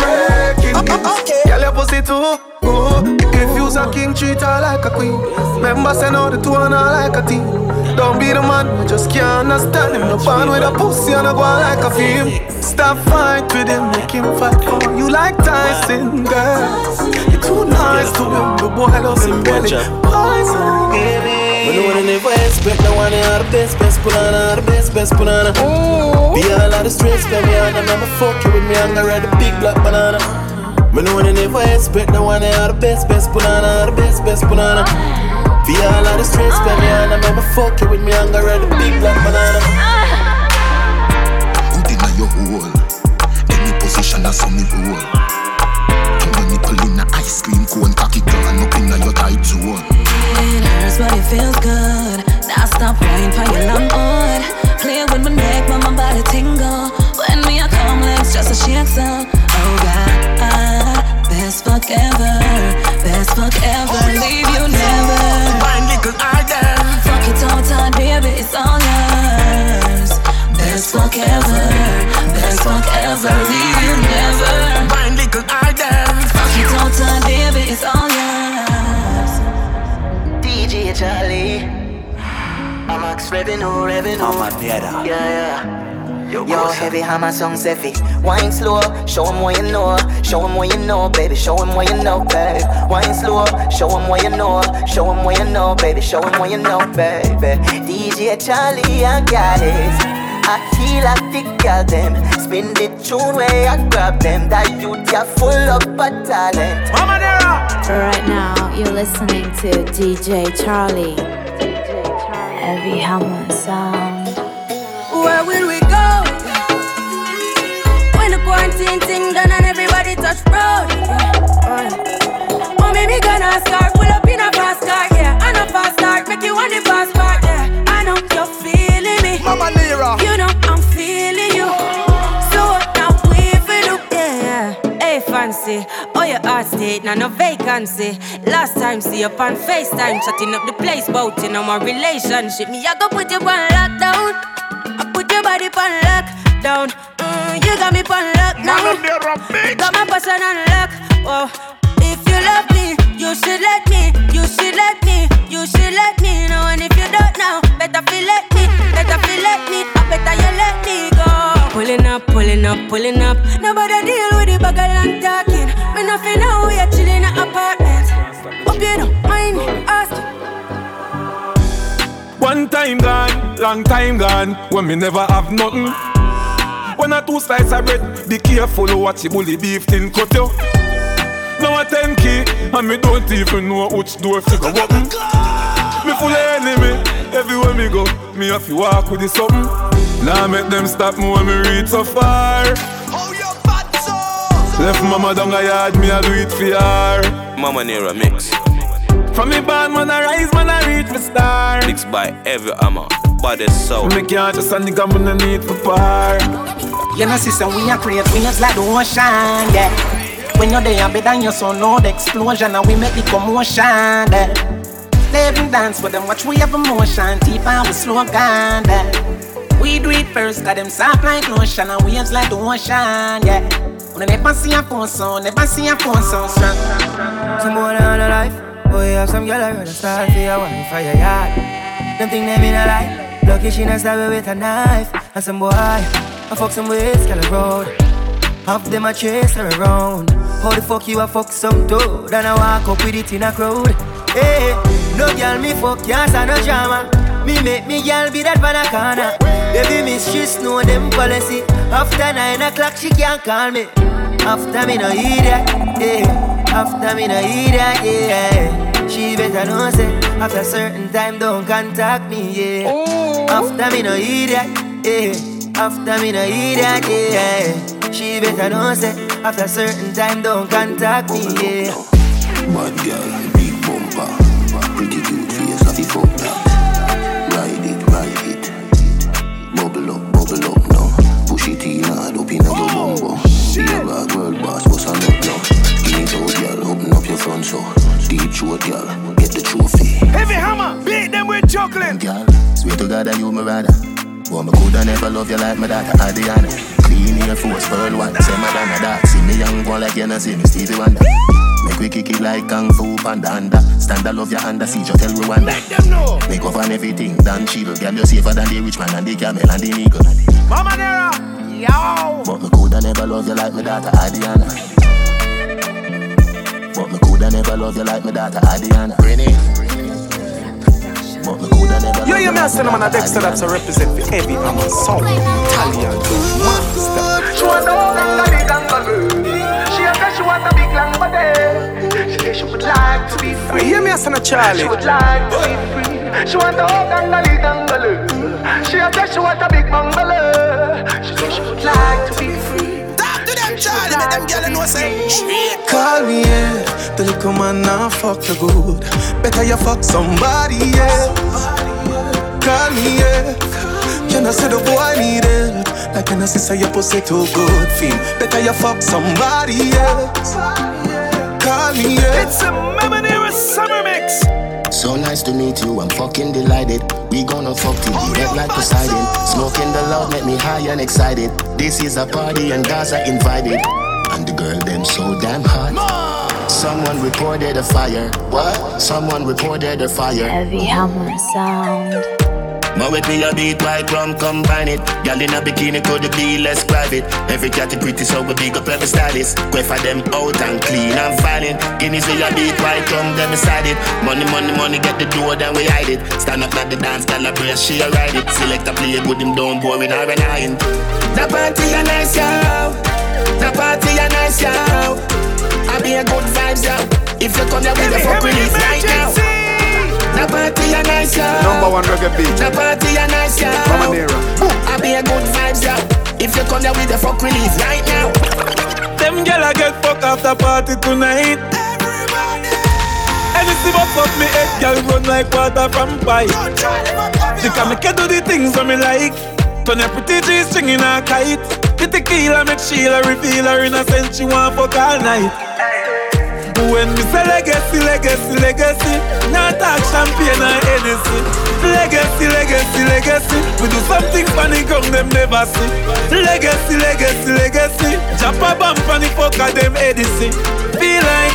Breaking news. Girl, your pussy too good. If you's a king, treat her like a queen. Remember, send out the two and her like a team. Don't be the man, we just can't understand him. No fun with a pussy and a go like a film. Stop fight with him, make him fight for you like Tyson, girl. You're too nice to him, the boy loves him belly. Poison, baby. Me know they never expect the one are the best, best punana, the best, best punana. Be all of the stress for me, and I'm never fuck you with me, I'm gonna ride the big black banana. Me they never expect the one are the best, best punana, the best, best punana. Be all of the stress for me, and I'm never fuck you with me, I'm gonna ride the big black banana. Put in your hole, any position that's on me roll. Come on, nipple in the ice cream cone, cocky gone up in your tight zone. It hurts, but it feels good. Now stop whining for your long on. Play with my neck, but my body tingle. When me I come, legs just a shake so. Oh God, best fuck ever, best fuck ever. Oh, leave you never. Mind little harder. Fuck it all time, baby, it's all yours. Best fuck ever, best fuck ever. Leave you never. Mind little harder. Fuck it all time, baby, it's all yours. DJ Charlie. I'm Max Revenue, Revenue. I'm a theater. Yeah, yeah. Yo, heavy hammer song Seffy. Wine slow, show 'em what you know. Show 'em what you know, baby. Show 'em what you know, baby. Wine slow, show 'em what you know. Show 'em what you know, baby. Show 'em what you know, baby. DJ Charlie, I got it. I feel like the girl them Spin the tune where I grab them That youth ya full of a talent Mama Nera Right now, you're listening to DJ Charlie. dj Heavy Hammer Sound. Where we quarantine thing done and everybody touch road. Oh, maybe gonna start pull up in a fast car, yeah. And a fast start, make you want the fast part, yeah. I know you're feeling me. Mama Nera. You know I'm feeling you. So what now we feel do, yeah. Hey fancy, oh your heart state, now no vacancy. Last time see you on FaceTime, chatting up the place, bout you know my relationship. Me, I go put you on lockdown. I put your body on lockdown. Mm, you got me on lockdown. Got my person on lock. Oh, if you love me, you should let me. You should let me. You should let me know. And if you don't know, better feel let me. Better feel let me. I better you let me go. Pulling up, pulling up, pulling up. Nobody deal with the bugger and talking. Me nothing know we are chilling in an apartment. Hope you don't mind me asking. One time gone, long time gone, when me never have nothing. One or two slices of bread, be careful watch the bully beef thin cut you. Now a 10 key, and me don't even know which door figure open. Me full of enemy, everywhere me go, me have to walk with the something. Now make them stop me when me reach so far. Left mama down a yard, me a do it for her. Mama Nera mix. From me band, man I rise, man I reach for star. Mixed by Heavy Hammer. Body soul. Me can't just a nigga, man I need for par. You know, sister, we are create waves like the ocean, yeah. When you're there, better than your son, know the explosion, and we make the commotion, yeah. Live and dance with them, watch we have emotion, deep and we slow down, yeah. We do it first, got them soft like lotion, and waves like the ocean, yeah. When I never see a phone sound, never see a phone sound strong. Some more than a life. Oh, boy, have some girl I rather start for your wife for your yard. Them think them in a lie. Lucky she not stab with a knife. And some boy, I fuck some ways, girl road. Half them a chase her around. How the fuck you a fuck some toad? And I walk up with it in a crowd. Hey, no girl me fuck, yes, and no drama. Me make me girl be that van a corner. Baby miss, she know them policy. After nine o'clock, she can't call me. After me no hear that, yeah. After me no hear that, yeah. She better know say after certain time don't contact me, yeah. After me no hear that, yeah. After me no eat that, yeah. She better know say after a certain time don't contact me, yeah. Bad girl, big bumper, pretty cute face, have it fuck that. Ride it, ride it, bubble up, bubble up now. Push it in hard up in a your bumbo. Be a bad world boss, what's a nut now? Skin it out, girl, open up your front so. Deep throat, girl, get the trophy. Heavy hammer, beat them with chocolate. Girl, swear to God that you my rather. Boy, me coulda never love you like my daughter Adriana. Clean Air Force, pearl one, say Madonna dark. See me young one like you know see me Stevie Wonder. Make we kick it like Kung Fu Panda under. Stand I love your under, see just tell Rwanda. Let them know. Make up on everything, done shield. Girl, you safer than the rich man and the camel and the eagle. Mama Nera, yo. But me coulda never love you like my daughter Adriana. But me coulda never love you like my daughter Adriana. Renee. But me coulda never Yo, you you man, like send them on a Dexter that's a represent for heavy hammer sound. Italian monster. She want a gangali gangalu. She a say she want a big long body. She say she would like to be free. Hear me, son of Charlie. She would like to be free. She want a gangali gangalu. She a say she want a big bungalow. She say she would like to be free. Talk to them, Charlie. Let them girl know say. Call me, yeah. The little man now fuck you good. Better you fuck somebody else. Call me, yeah. Can I say the boy need help? Like can I say say your pussy too good? Feel better you fuck somebody else. Call me, yeah. It's a Mamanera summer mix. So nice to meet you, I'm fucking delighted. We gonna fuck till we wet like Poseidon. Smoking the loud make me high and excited. This is a party and guys are invited. And the girl them so damn hot. Someone reported a fire. What? Someone reported a fire. Heavy hammer sound. Ma with me a beat white rum combine it. Girl in a bikini could it be less private. Every cat is pretty so we big up every stylist. Go for them out and clean and violent. Guineas with a beat white rum them beside it. Money, money, money get the door then we hide it. Stand up at the dance, girl a brace she a ride it. Select a play good him down boring or an iron. The party a nice yo. The party a nice yo. I be a good vibes yo. If you come here with the fuck release right now. The party a nice yo. Number one reggae beat. The party a nice yo. Mama Nera. I be a good vibes yo. If you come here with the fuck release right now. Them gyal a get fuck after party tonight. Everybody. Anything but fuck me eh? head, gyal run like water from pipe. She can make you do the things that me like. Turn your pretty G string in a kite. The tequila make Sheila reveal her innocence. She want fuck all night. When me say legacy, legacy, legacy, not talk champagne or Hennessy. Legacy, legacy, legacy, we do something funny, come them never see. Legacy, legacy, legacy, jump a on the fuck them Edison. Feel like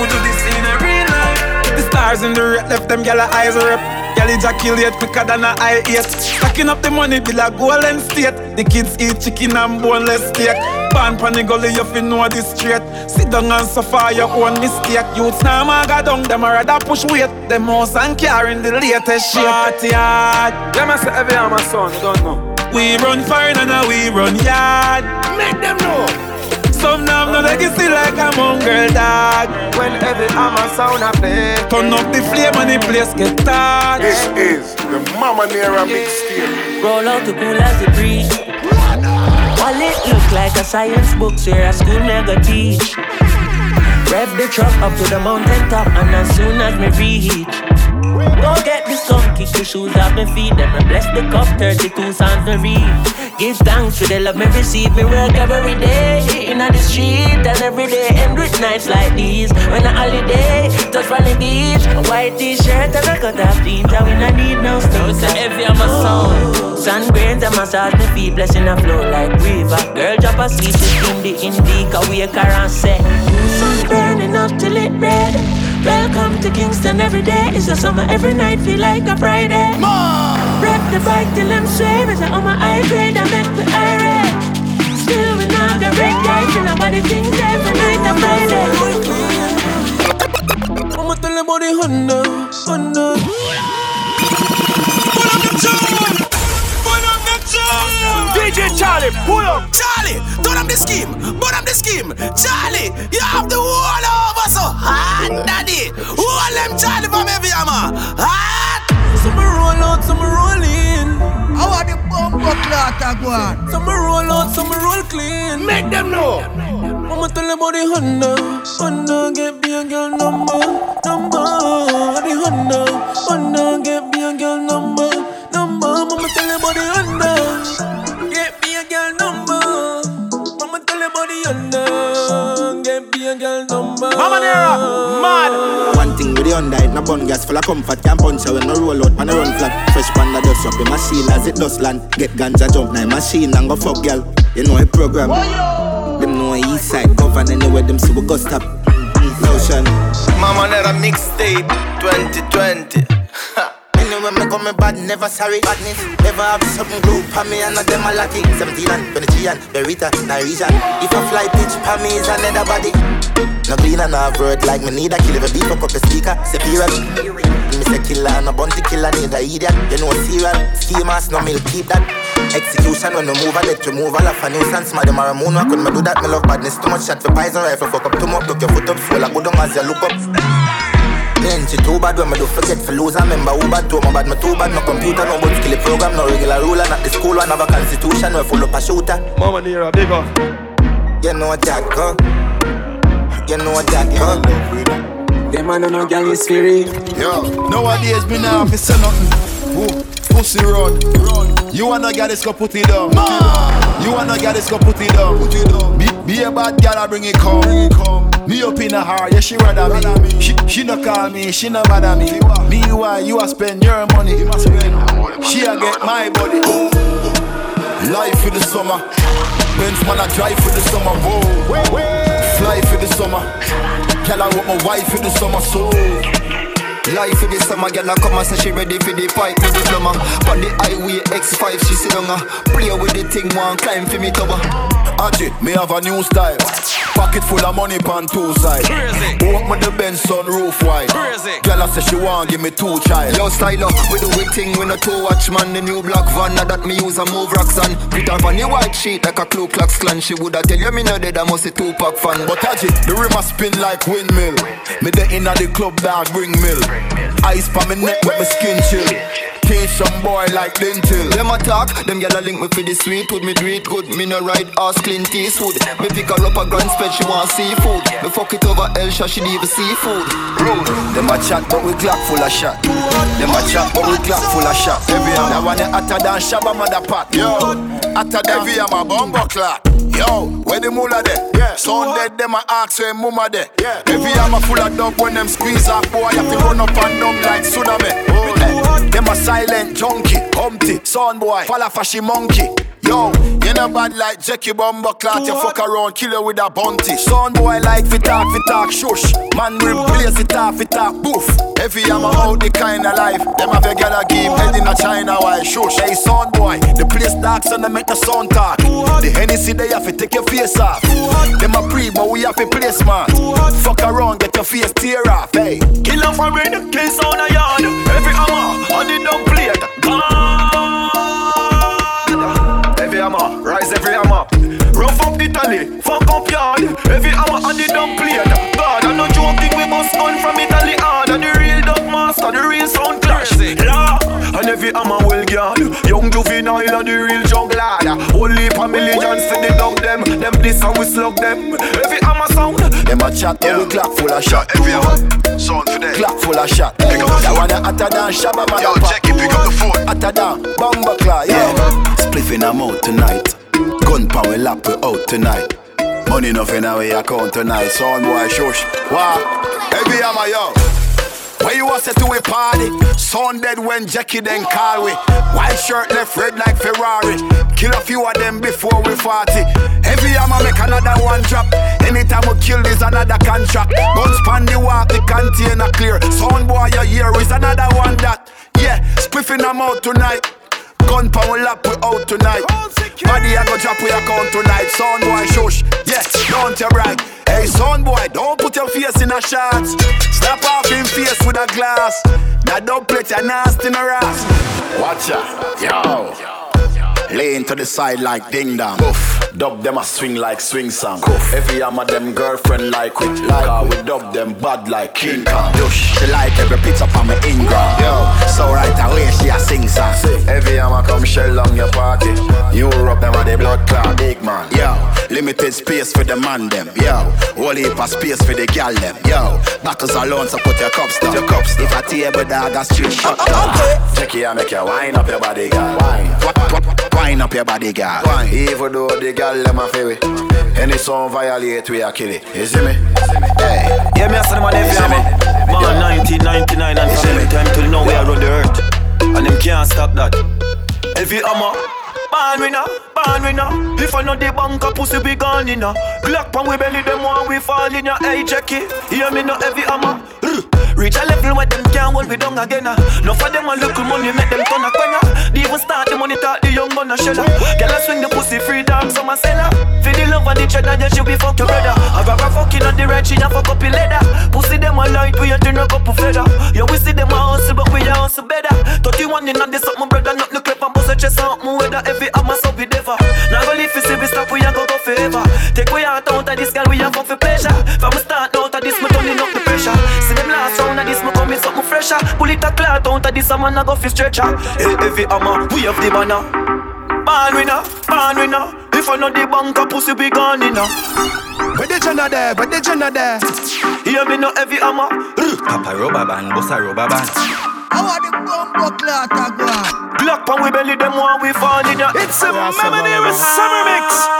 we do this in a real life. The stars in the red left them gyal eyes rep. Gyal ejaculate quicker than a eight. Stacking up the money be like golden state. The kids eat chicken and boneless steak. Pan pan the gully you fi know this straight. Sit down and suffer your own mistake. Youths now maga down them a rather push weight. Them house and car in the latest shape. Party hard. Them I say heavy hammer son, you don't know. We run fire and now we run yard. Make them know. Some now have no legacy like a mongrel dog. When Heavy Hammer sound a play. Turn up the flame and the place get dark. This is the Mama Nera mixtape. Roll out the cool as the breeze. Wallet look like a science book, where a school never teach. Rev the truck up to the mountain top, and as soon as me reach, the shoes off my feet, then I bless the cup, 32 songs to read. Give thanks for the love me receive, me work every day in the street, and every day end with nights like these. When a holiday, touch on the beach, a white t-shirt and a cut off jeans, and we not need no stones. So heavy on my sound, sun grains and massage my feet, blessing a flow like river. Girl drop a asleep, she steam the indica, wake her and say, Sun burning up till it red. Welcome to Kingston every day. It's a summer every night, feel like a Friday. Rep the bike till I'm sway. It's on my high grade, I make the irate. Still we not the red guy, till nobody thinks every night a Friday. I'ma tell them about the Honda, Honda. DJ Charlie, pull up. Charlie, turn up the scheme, burn up the scheme. Charlie, you have the whole over so hot, daddy. Hold them Charlie from Heavy Hammer. Hot. Some roll out, some roll in. How are the bumper clock a go boy. Some roll out, some roll clean. Make them know. Mama tell them about the Honda. Honda get me a girl number, number. The Honda, Honda get me a girl number, number. Mama tell them about the Honda. Get me a girl number. Mama tell them about the Honda. Get me a girl number. Mama Nera, mad. One thing with the Honda, it no bun gas full of comfort. Can't punch her when no roll out, man, I run flat. Fresh panda dust up in machine as it dust land. Get ganja jump now machine and go fuck girl. You know a program. Them know a east side govern anywhere them see we go stop. Notion. Mama Nera mixtape 2020. Anyway, me come bad, never sorry. Badness, never have something glue for me and not them a lucky. 17 and 23 and Berita, Nigerian. If I fly pitch for me is another body. No clean and no word like me need a kill a beef up a speaker. Superior. Me say killer and a bounty killer need a idiot. You know serial. Schemers no milk keep that. Execution when we move a let you move all of a nuisance. Them are a moon walk when me do that. Me love badness too much shot for poison rifle. Fuck up too much. Look your foot up. Swell I good on as you look up. Me ain't too bad when me do forget for lose. I remember who bad to my bad, me too bad. No computer, no book skill program, no regular ruler. Not the school one have a constitution, we full up a shooter. Mama Nera, big up. You know Jack, huh? You know Jack, huh? Them man no gang is free. Yo, nowadays me now have to say nothing. Who? Pussy run. You wanna get this go put it down. You wanna get this go put it down. Put it down. Be, be a bad girl, I bring it come. Bring it come. Me up in a heart, yeah she rather me. She, she no call me, she no bother me. Me why you a spend your money. Spend. She a get my body. Life for the summer. Benz man I drive for the summer. Whoa. Fly for the summer. Girl I want my wife for the summer. So. Life for the summer, girl, I come and say she ready for the pipe with the plumber. On the highway X5, she sit down, uh, play with the thing, one climb for me tower. Aji, me have a new style. Pocket full of money pan two side. Open the Benz on roof wide. Girl, I say she want give me two child. Yo, style up, we do we thing, we no two watch man. The new black van, now that me use a move rocks on. Put her on the white sheet like a Ku Klux Klan. She woulda tell you me no dead, I must a Tupac fan. But Aji, the rim a spin like windmill. Me the inna the club dog bring mill. Ice pa me neck with me skin chill. Teach some boy like dental. Them attack, them a link me for the sweet wood. Me do it good, me no ride ass Clint Eastwood. Me pick her up a grand spread, she want seafood. Me fuck it over Elsha, she need seafood. Rude. Them a chat, but we Glock full of shot. Them a chat, but we Glock full of shot. Every I want it hotter than Shabba mother pot. Yo, hotter than every a bumbo clock. Yo, where the moolah there? Yeah. Son dead, them a ask where mama there. Yeah. Every am a full of dub when them squeeze up, boy, have to run up and down like tsunami. Oh, hey. Them a silent junkie, Humpty, son boy, falafashi monkey. Yo, you know bad like Jackie Bumbo Clot, you fuck around, kill you with a bounty. Son boy like fit talk, fit talk, shush. Man replace it off, fit talk, boof. Every am out the kind of life. Them have a gal a game, head in a China, why shush. Hey son boy, the place dark, so they make the sound talk. The Hennessy they have to take your face off. Them a pre, but we have to play smart. Fuck around, get your face tear off, hey. Kill a foreign, kill sound a yard. Every hammer on the dumb plate. God. Every hammer, Italy, fuck up yard. Every hammer on the dumb plate. God, I no joking, we must gun from Italy hard. And the real dub master, the real sound clash. Yeah, and every hammer well guard. Young juvenile and the real jungle Only for millions for the dog them. Them this and we slug them. Every hammer sound. Them a chat, yeah. we Glock full of shot. Every hammer sound for them. Glock full of shot. Pick up the That phone. one a hotter than Shabba man. Yo, Jackie, pick up the phone. Hotter than Bumbo Clot, yeah. Spliff in a mouth tonight. Gun power lap we out tonight. Money nothing in our account tonight. Son boy shush. Wow, every hammer yo. Where you was to a party? Son dead when Jackie then call we. White shirt left red like Ferrari. Kill a few of them before we party. Every hammer make another one drop. Anytime we kill this another contract. Guns pan the walk, the container clear. Son boy your ear is another one that. Yeah, spliffing them out tonight. Gun power lap we out tonight. Body I go drop we account tonight. Son boy shush. Yes, don't you brag. Hey son boy, don't put your face in a shots. Slap off in face with a glass. That don't plate your nasty in a ass. Watch out, yo. Laying to the side like ding dong. Dub them a swing like swing song. Every arm of them girlfriend like with like we dub them bad like King Kong. Dush. She like every pizza on my Ingram. Yo, so right away she a sing song. Every arm come shell on your party. Europe them a the blood clot big man. Yo, limited space for the man them. Yo, whole heap of space for the gal them. Yo, backers alone so put your cups down. Your cups down. If a table dog a street shut down. Check it make you wine up your body, girl. Wine, wine up your body, girl. Wine. Even though the girl them a feel it. Any song violate, we a kill it. You see me? Hey. Yeah, me a son of my nephew, man. Man, 1999 and from them time till now we are on the earth. And them can't stop that. Every hammer, born winner, born winner. If I know the bank, a pussy be gone in ya. Glock pan we belly, them one we fall in ya. Hey, Jackie, hear me now, every hammer. Reach a level where them can't hold we down again. Uh. No for them a little money make them turn a quenga. Ah. They even start the money talk the young gun a sheller. Ah. Girl a swing the pussy free dog some a seller. For the love and the cheddar, you should be fuck your brother. I grab a fucking on the red, she a fuck up in leather. Pussy them a light, we a turn a couple feather. Yeah, we see them a hustle, but we a hustle better. 31 in on this up, my brother, not no clip and bust a chest out, my weather. Every hammer so be never. Now go live for see we stop, we a go go forever. Take we out out of this girl, we a fuck for pleasure. From we start out of this, me turning up the pressure. See them last round of this, me coming something fresher. Pull it a clout out of this, a man a go fi stretcher. Hey, every hammer, we have the banner. Born winner, born winner. If I know the bank, a pussy be gone inna. Where the Jenna there? Where the Jenna there? Hear me no heavy hammer. Papa rubber band, boss a rubber band. I want the bumbo clot a go. Glock pan we belly, them one we fall in ya. It's a Mamanera Summer Mix.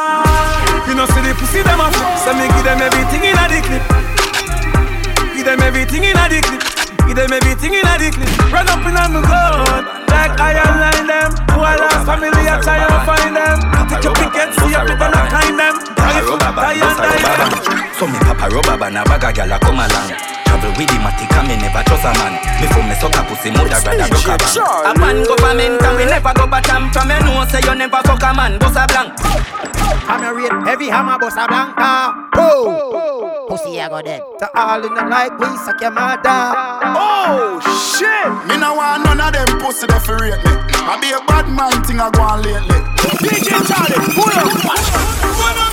You know see the pussy them a So me give them everything in a the clip Give them everything in a the clip Give them everything in a the clip. Run up in on the gun. Like I line them. Who I lost family I try and find them. Take your picket see if you gonna find them. Rifle, die and die So me papa rubber band a bag a gal a come along. Travel with the matic and me never trust a man. Before me suck a pussy mother rather broke a bank A man government and we never go bottom From you know say you never fuck a man. Boss a blank I'm a rate heavy hammer, bossa blanca. Oh, pussy, I go dead. To all in the like we suck your mother. Oh shit! Me no want none of them pussy that fi rate me. I be a bad man thing I go on lately. DJ Charlie, pull up.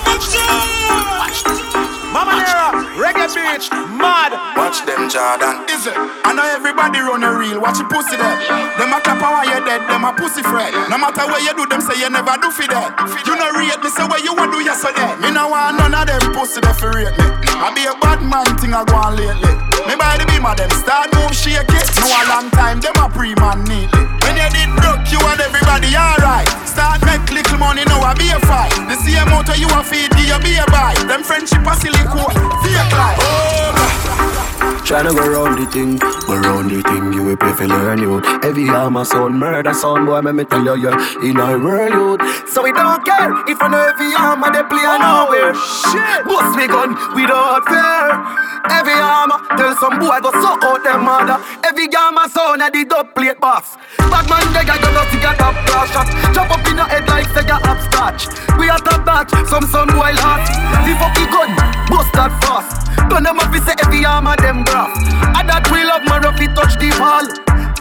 Jordan. Is it? I know everybody run a reel. Watch your pussy there. Them a clap while you dead. Them a pussy friend. No matter what you do, them say you never do for that. You no rate me, say what you want do yesterday. Me no want none of them pussy that fi rate me. I be a bad man thing I go on lately. Me by the beam of them start move shake it. No a long time, them a pre-man neatly. When you did broke, you and everybody alright. Start make little money, now I be a fight. The same motor you a feed, you be a buy. Them friendship a silly coat, fake life. Tryna go round the thing, go round the thing, you will pay for learn you. Every arm a son, murder son, boy, me me tell you, you're in a world youth. So we don't care if I know every arm they play oh, nowhere. Shit, bust me gun without fear. Every arm tell some boy go suck out them mother. Every arm a son a the dub plate boss. Bad man they got gonna see a top class shot. Jump up in your head like say you upscotch. We are top batch, some some boy hot. The fucking gun, bust that fast. Don't them up say every arm a them graph. And that we love my roughy touch the ball.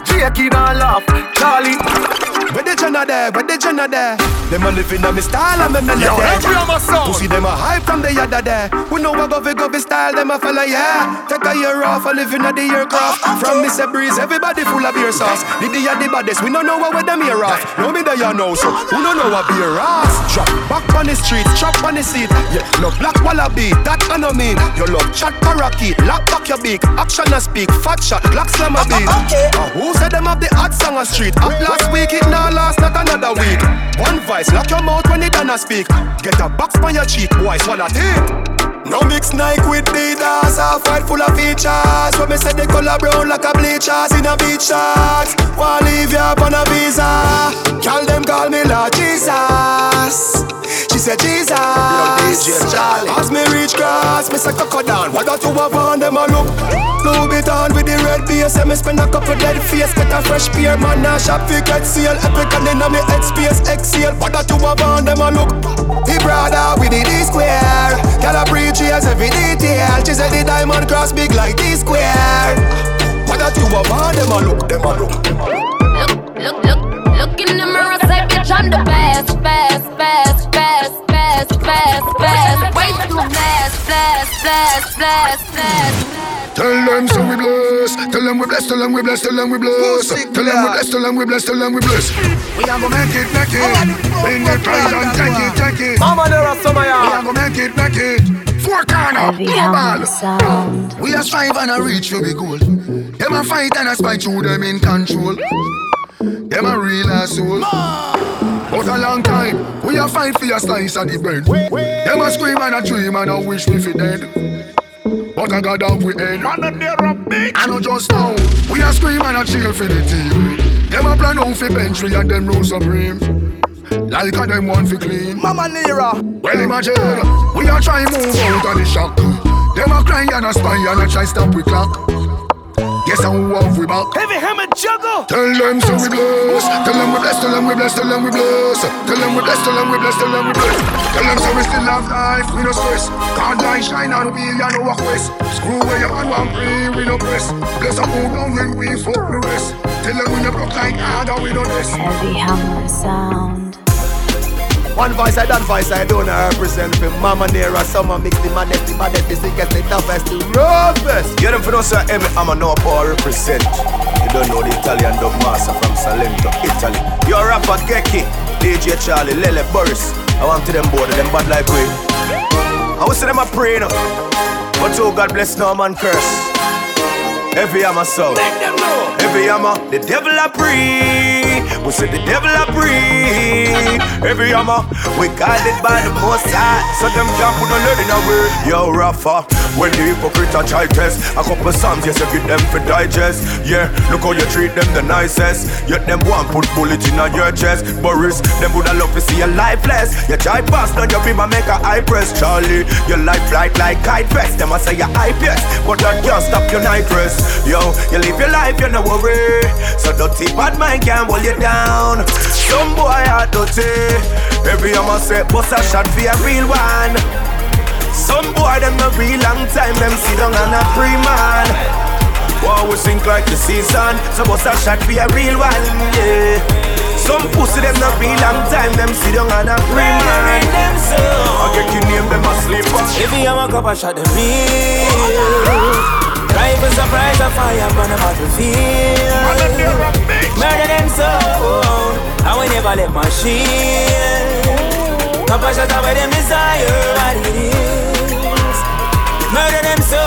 Jake in a laugh, Charlie. Where the Jenna there? Where the Jenna there? Them a living on me style and me melody. Yo, every on my song. Pussy them a hype from the yada there. We know a govy govy style, them a fella yeah. Take a year off, a living at the aircraft. Ah, ah, ah. From Mr. Breeze, everybody full of beer sauce. The day the baddest, we don't know what we them here off. No me there you know, so we don't know what beer ass. Drop back on the street, chop on the seat. Yeah, love black wallaby, that I know mean. You love chat parakeet, lock back your beak. Action and speak, fat shot, black slam a beat. Okay. Uh, who said them have the hot song on street? Up last week, it now last, not another week. One vice, lock your mouth when it done speak. Get a box on your cheek, boy, swallow it. No mix Nike with Adidas, half white full of features. When me say the color brown like a bleachers in a beach shorts. Wanna leave you up on a visa? Call them call me Lord Jesus. She said Jesus. As me reach grass, me say coco down. What that you have on them a look? Louis Vuitton with the red base. And me spend a couple dead face, get a fresh pair. Man, now shop fi get seal. Epic and then me head space exhale. What that you have on them a look? The brother with the D square. Can I preach cheers every detail. She said the diamond cross big like D square. What that you have on them a look? Them a look. Look, look, look, look in the mirror, say bitch I'm the best, best, best, best, best, best, best. Way too blessed, blessed, blessed, blessed, blessed. Tell them so we bless. Tell them we bless. Tell them we bless. Tell them we bless. Tell them we bless. Tell them we bless. Tell them we bless. We are gonna make it, make it. Bring the prize and take it, take it. Mama, there are some of We are gonna make it, make it. Four corner, Heavy sound. We are strive and a reach for the goal. Them a fight and a spite through them in control. Them a real asshole. But a long time, we a fight for your slice of the bread. Them a scream and a dream and a wish we fi dead. But I got down we end. I know just now, we a scream and a cheer for the team. Them a plan out fi bench we and them rule supreme. Like a them want fi clean. Mama Nera. Well imagine, we a try move out of the shock. Them a cry and a spy and a try stop we clock. Guess who have we back? Heavy hammer juggle. Tell them so we bless. Tell them we bless. Tell them we bless. Tell them we bless. Tell them we bless. Tell them we bless. Tell them we bless. Tell them so we still have life. We no stress. God light shine on we and no walk west. Screw where your man want pray. We no press. Bless a move down when we fuck the rest. Tell them we no broke like hard and we no rest. Heavy Hammer sound. One voice I don't voice I don't represent for Mama Nera Summer mix the maddest, the baddest, the sickest, the toughest, the roughest Get them for no sir, every I'm a no power represent. You don't know the Italian dub master from Salento, Italy. You're a rapper Geki, DJ Charlie, Lele Boris. I want to them board them bad like we. I will say them a pray no. But oh God bless no man curse. Every hammer sound. Every hammer, the devil I a We say the devil a pray. Every hammer, we guided by the most high. So them can't put no lead in our way. Yo, Rafa, when the hypocrite a try test, a couple songs, yes, you get them for digest. Yeah, look how you treat them the nicest. Yet them want put bullet in your chest. Boris, them woulda love to see you lifeless. You try pass, now you be my make a high press. Charlie, your life flight like kite vest. Them a say you hype yes, but that can't stop your night rest. Yo, you live your life, you no worry. So dirty bad mind can hold you down. Some boy are dirty. Every I'm a say, bust a shot for a real one. Some boy them no real long time, them sit down and a free man. Wow, we sink like the season, so bust a shot for a real one, yeah. Some pussy them no real long time, them sit down and a free man. I get you name them a sleeper. If you have a cup of shot, them real. Rifle surprise a fire on the battlefield. Murder them so, I will never let my shield. Of shot where them desire, what it is. Murder them so.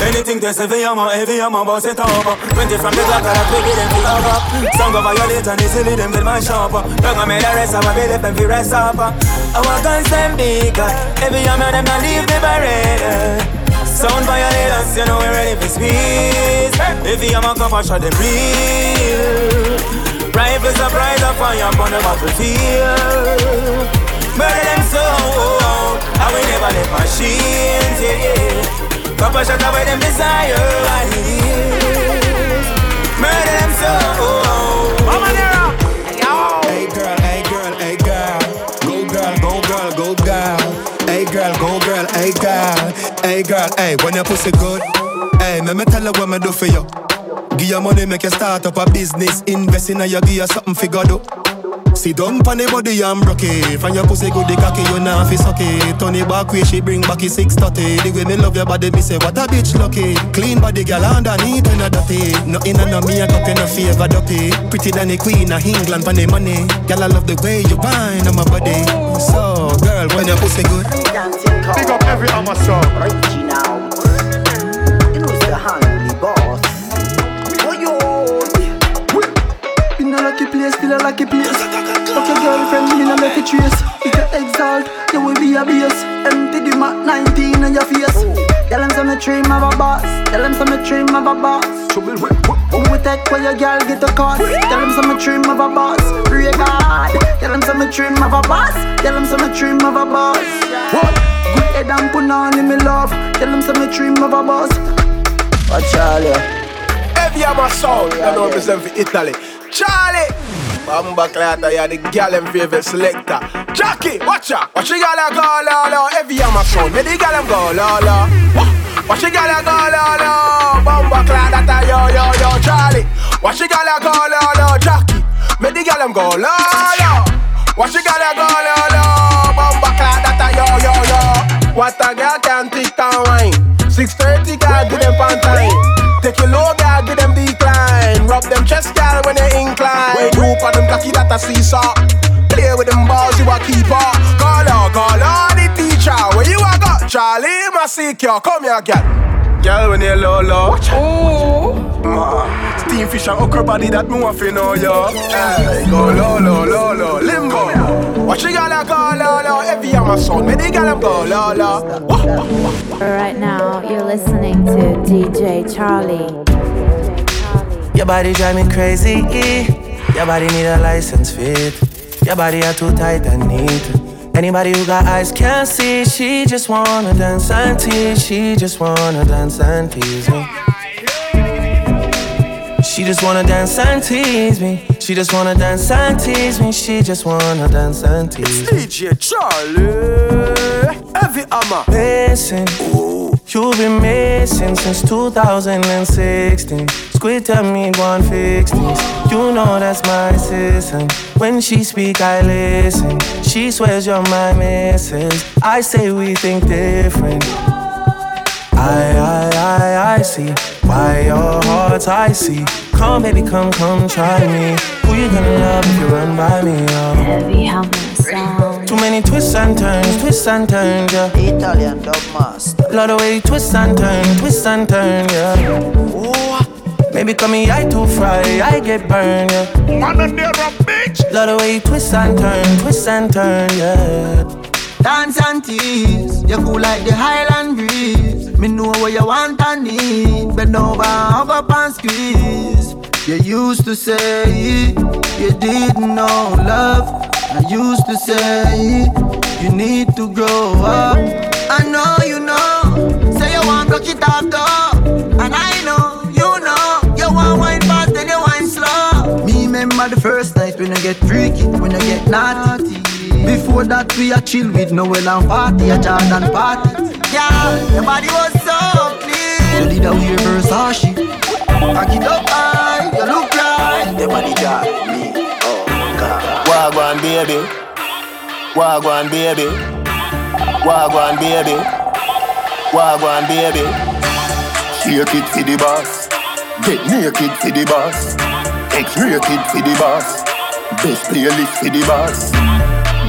Anything test heavy hammer, heavy hammer, boss it over 20 from the Glock, I quick them feel over Song of violate and easily them get my sharper Dog I made a rest of my belly, them feel rest up. I want guns them bigger. Heavy hammer, them not leave the barrier Sound violators, you know we're ready for speed. Heavy hammer, cup of shot them real. Rifles are bright of fire on the battlefield. Murder them so, I will never let machines, yeah, yeah. Papa shut away them desire what it is Murder them so Mama girl, hey, when your pussy good Hey, me me tell her what me do for you. Give you money, make you start up a business. Invest in a you, give something figure do Sit down pon the body and broke it. From your pussy good the cocky you nah fi suck it. Turn it back way she bring back it 630 The way me love your body me say what a bitch lucky. Clean body girl underneath when a dirty. Nothing on no makeup you no favor duppy Pretty than the queen of England pon the money. Girl I love the way you whine on my body. So girl when your pussy good Big up every hammer song Original place, still a lucky place Fuck your girlfriend, me no make it trace. If you exalt, you will be a base Empty the Mac 19 on your face. Tell them some me dream of a boss. Tell them some me dream of a boss. Who we take where your girl get a cost Tell them some me dream of a boss. Pray God. Tell them some me dream of a boss. Tell them some me dream of a boss. What? Good head and put on in me love. Tell them some me dream of a boss. Watch all ya Heavy hammer sound, you know represent for Italy. Charlie Bamba Clata, yeah, the gal them favorite selector Jackie, watch out Watch the gal a go la la Heavy hammer sound, make the gal them go la la Watch the gal a go la la Bamba Clata, yo yo yo Charlie Watch the gal a go la la Jackie Me the girl them go la la. Watch the girl go la la. Bumba clad yo yo yo. What a girl can tick and wine. 630 girl give them pan. Take your low girl give them decline. Rub them chest girl when they incline. When you for them cocky that a seesaw. Play with them balls you a keeper. Call out, call out the teacher. Where you a got Charlie Masicure. Come here, girl. Girl, when you low low. Ooh. Ma. Steam fish and okra body that me want to know yo. Hey, go low low low low limbo. Watch the girl go low low. Every on my son, me the girl go low low. Right now, you're listening to DJ Charlie. Your body drive me crazy. Your body need a license fit. Your body are too tight and neat. Anybody who got eyes can't see. She just wanna dance and tease. She just wanna dance and tease me. She just wanna dance and tease me. She just wanna dance and tease me. She just wanna dance and tease me. DJ Charlie, heavy hammer. Listen, you've been missing since 2016. Squid tell me one fix this. You know that's my system. When she speak, I listen. She swears you're my missus. I say we think different. I, I, I, I see why your heart's icy. Come, baby, come, come, try me. Who you gonna love if you run by me? Oh. Heavy hammer sound. Too many twists and turns, twists and turns, yeah. Italian dub master. Love the way you twist and turn, twist and turn, yeah. Ooh. Maybe call me I too fry, I get burned, yeah. Man, and they're a bitch. Love the way you twist and turn, twist and turn, yeah. Dance and tease, you cool like the Highland breeze. Me know what you want and need, bend over, hug up and squeeze. You used to say you didn't know love. I used to say you need to grow up. I know you know, say you want block it off though, and I know you know you want wine fast then you wine slow. Me remember the first night when I get freaky, when I get naughty. Before that we a chill with Noel and party, a Jordan party. Yeah, your body was so clean. You did a weird Versace. Back it up high, you look right. Your body got me. God. Wagwan baby, Wagwan baby, Wagwan baby, Wagwan baby. Shake it for the boss, get naked for the boss, X-rated for the boss, best playlist for the boss.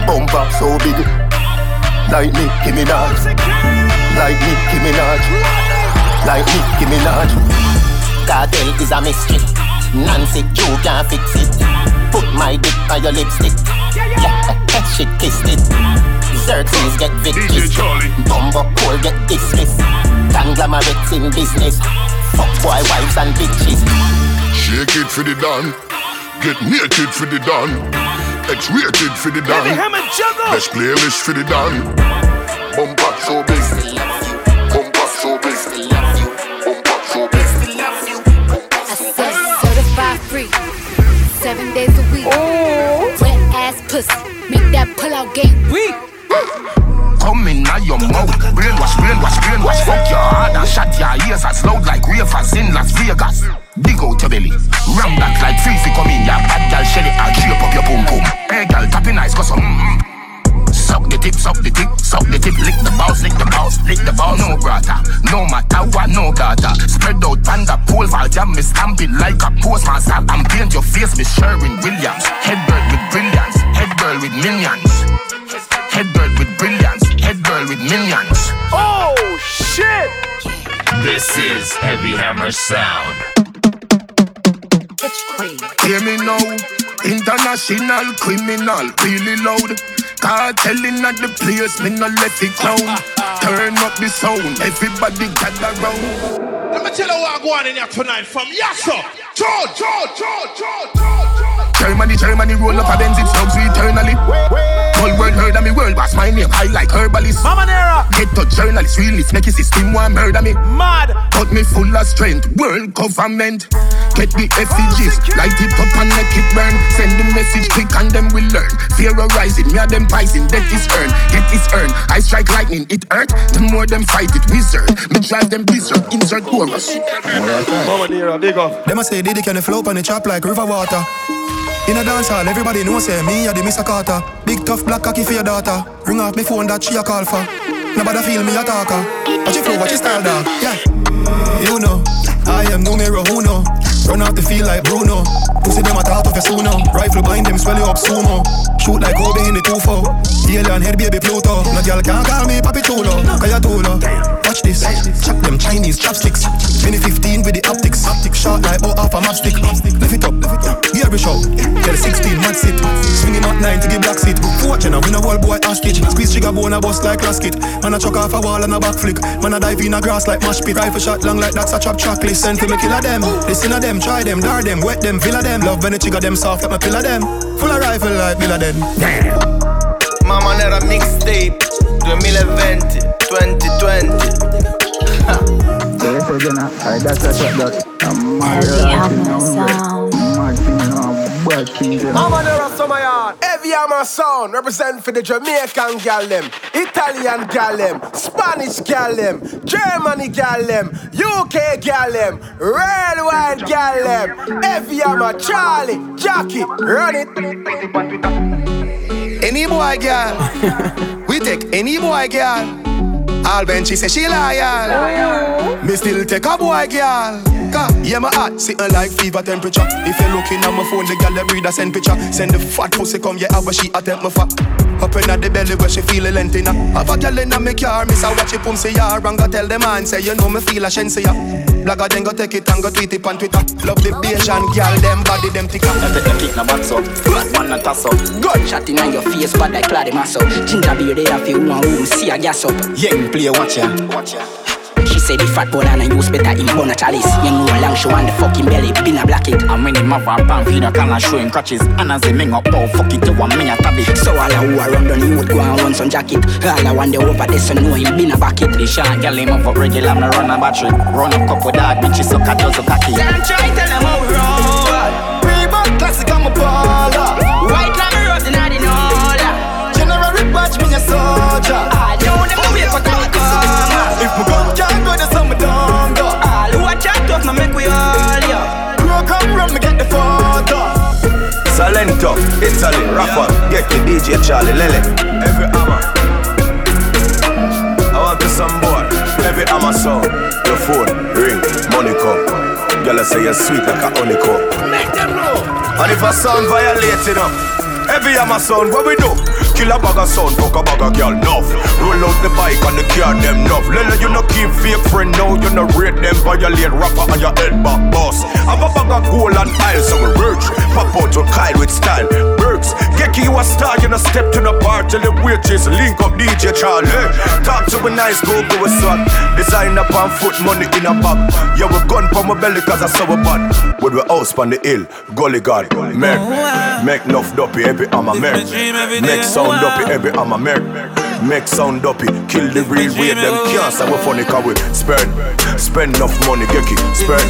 Bumper so big, like Nicki Minaj, like Nicki Minaj, like Nicki Minaj. Cartel is a mystery. Nancy, you can't fix it. Put my dick on your lipstick. Yeah, she kissed it. Xerxes get victories. Bumbo Cole get dismissed. Conglomerates in business. Fuck boy wives and bitches. Shake it for the done, get naked for the done, X-rated for the done. Best playlist for the done. Bumper so big, bumper so big, seven days a week. Wet ass pussy, make that pull out game weak. Come in now your mouth, brainwash, brainwash, brainwash. Fuck your heart and shut your ears as loud like ravers in Las Vegas. Dig out your belly, ram that like Fifi come in. Ya bad girl shelly, I'll shape up your boom boom. Hey girl, tapping nice, cause some. Mm, Suck the tip, suck the tip, suck the tip, lick the balls, lick the balls, lick the balls. No brother, no matter what, no data. Spread out panda pole, val jam me stamp it like a postmaster. And paint your face with Sherwin Williams. Head bird with brilliance, head girl with millions. Head bird with brilliance, head girl with millions. Oh shit! This is Heavy Hammer Sound. Hear me now, international criminal, really loud. Cartelling at the place, me no let it clown. Turn up the sound, everybody gather round. Let me tell you what I'm going in here tonight from Yasso. George, George, George, George, George. Germany, Germany, roll up a Benz, it slugs eternally. Whole world heard of me, world boss, my name high like herbalist. Mama Nera. Get to journalist, really snake system, one murder me. Mad. But me full of strength, world government. Get the oh, effigies, light it up and make it burn. Send the message quick and them will learn. Fear arising, me and them pricing, death is earned, get is earned. I strike lightning, it hurt. The more them fight it, wizard. Me drive them blizzard, insert chorus. Mama Nera, big up. Them a say Diddy can flow on the chop like river water. In a dance hall, everybody know say eh, me a the Mr. Carter. Big tough black cocky for your daughter. Ring off me phone that she a call for. Nobody feel me a talker. Watch your flow, watch your style, dog. Yeah. You know, I am numero uno. Run out the field like Bruno. Pussy them a talk of your sooner. Rifle blind them, swell you up sumo. Shoot like Kobe in the 2-4. Alien head baby Pluto. No girl can't call me Papi Chulo. Kaya Tulo. Watch this. Chop them Chinese chopsticks. Mini 15 with the optics. Optics shot like oh half a matchstick. Lift it up. Gear be show. Tell 16 mad sit. Swing him at 9 to give black seat. Watch now, win a wall boy hostage. Squeeze trigger bone a bust like last casket. Man a chuck off a wall and a back flick. Man a dive in a grass like mash pit. Rifle shot long like that's a chop chocolate. Send for me killer them. Listen to them, try them, dar them, wet them, villa them. Love when the trigger them soft like my pillar them. Full of rifle like. Damn. Mamma nera mixtape 2020 2020 Mama. Heavy hammer sound represent for the Jamaican gal Italian gal Spanish gal Germany gal UK gal red wine gal. Heavy hammer Charlie, Jackie, run it. Any boy girl, we take any boy girl. All when she say she loyal, me still take a boy girl. Yeah, my heart sitting like fever temperature. If you're looking at my phone, the girl that breed a send picture. Send the fat pussy come, yeah, a she attempt my fat. Up in the belly where she feel a length. Have a girl in me car, miss a watch it pum say ya. And go tell the man, say you know me feel a shense ya. Blagger then go take it and go tweet it on Twitter. Love the Asian girl, them body them thicker. I take a kick no box up, one not toss up. Gunshot in your face, bad like Claude mass up. Ginger beer they have you one room, see a gas up. Young play, watch ya. Watch ya. She say the fat boy and I use better in bone chalice. Young know long show and the fucking belly, been a black it. I'm winning my van pan feed a can showing crutches. And as they ming up, oh fuck it, you want me a tab it. So all who are run down the road go and run some jacket. All I want the over there so know him been a back it. The shot girl him up for regular, me run a battery. Run up couple dog, bitches suck a dozen cocky. Them try tell them how we are now make we all yo. Bro, come run me get the photo. Salento, Italy, rapper, get the DJ Charlie Lele. Every hammer. I want to some boy. Every hammer sound. Your phone ring, money come. Girl, I say you're sweet like a honeycomb. Make them know. And if a sound violating up, every hammer sound, what we do? Kill a bag of sound, fuck a bag of girl, nuff. Roll out the bike and the car, them nuff. Lele, you no keep fake friend now, you no rate them violate rapper on your head back boss. Have a bag of gold and aisle, so we rich. Pop out to Kyle with style. Burks, get you a star, you no step to the bar till the waitress link up DJ Charlie. Talk to a nice go go with swag. Design up on foot, money in a bag. Yeah, we gun for my belly cause I saw a bad. With we house on the hill, gully god, merk. Make enough dopey, every I'm a merk. Make sound dopey, every I'm a merk. Make sound dopey, kill the real way, them can't say we funny cause we spend. Spend enough money, gecky, spend.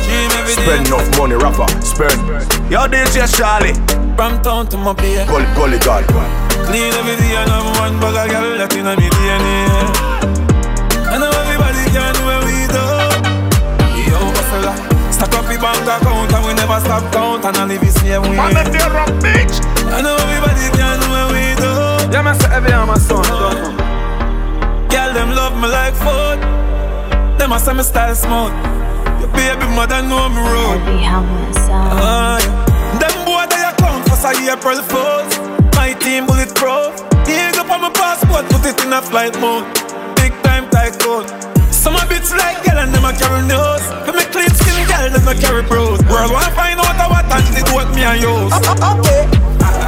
Spend enough money, rapper, spend. Yo, DJ Charlie. From town to my beer. Gully, gully god. Clean every day and I'm one bag of girl that in a me DNA. I know everybody can do what we do. Yo, hustler. Stack up the bank account and we never stop count and I live the same way. Man, if you're a bitch. I know everybody Yeah, man, say every hammer son. done. Girl, them love me like food. Them a say me style smooth. Your baby mother know me road. Ah, yeah. Them boy they a come for say April Fools. My team bulletproof. Dig up on my passport, put it in a flight mode. Big time tycoon. Some a bitch like girl and them a carry nose. For me clean skin girl, them a carry bros. World wanna find out what and it what me and yours. Okay.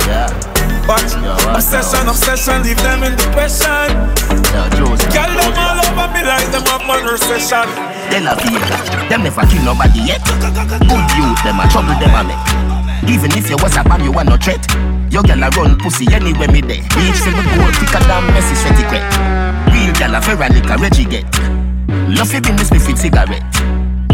Yeah. But obsession, obsession, leave them in depression. Girl, them all over me like them up on recession. Then a feel them never kill nobody yet. Good youth, them a trouble, them a make. Even if you was a bam, you are no threat. Your gal a run pussy anywhere me there. Reach for the goal, thicker than messy sweaty crap. Real gal a Ferrari like a Reggie get. Love for business me fit cigarette.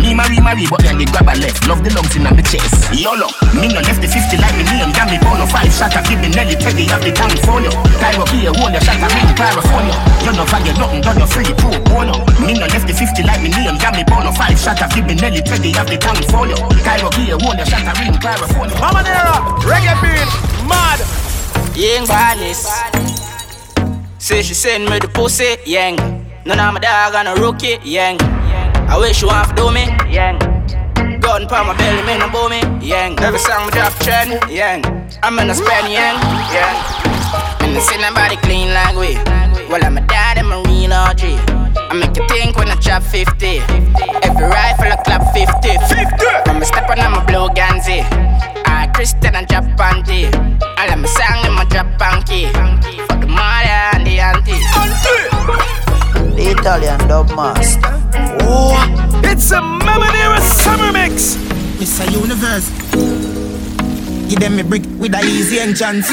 Me me marry, marry, but then they grab a left. Love the lungs in my chest. YOLO, me no left the 50 like me name. Damn me, bono five shot. I give me Nelly, Teddy, have the tank for you. Tyro here, hold your shot, I ring California. You know, fire nothing, done your free, pro bono. Me no left the 50 like me name. Damn me, bono five shot. I give me Nelly, Teddy, have the tank for you. Tyro here, hold your shot, I ring California. Mama Nera, reggae beat, mad. Young badness. Say she send me the pussy, yang. None of my dog on a rookie, yang. I wish you to do me, yang. Gun pa my belly, me no bow me, yang. Every song me drop trend, yang. I'm in a spend, yang, yang. And I see nobody clean like we. Well, I'm a dad and a real OG. I make you think when I chop 50. Every rifle I clap 50. 50. When me step on, I'm a blue Ganzi. I Christian and drop panty. All of my song in my drop panky. For the mother and the auntie. The Italian dub master. Oh, it's a Mamanera summer mix. Mr. Universe. Give them a brick with a easy entrance.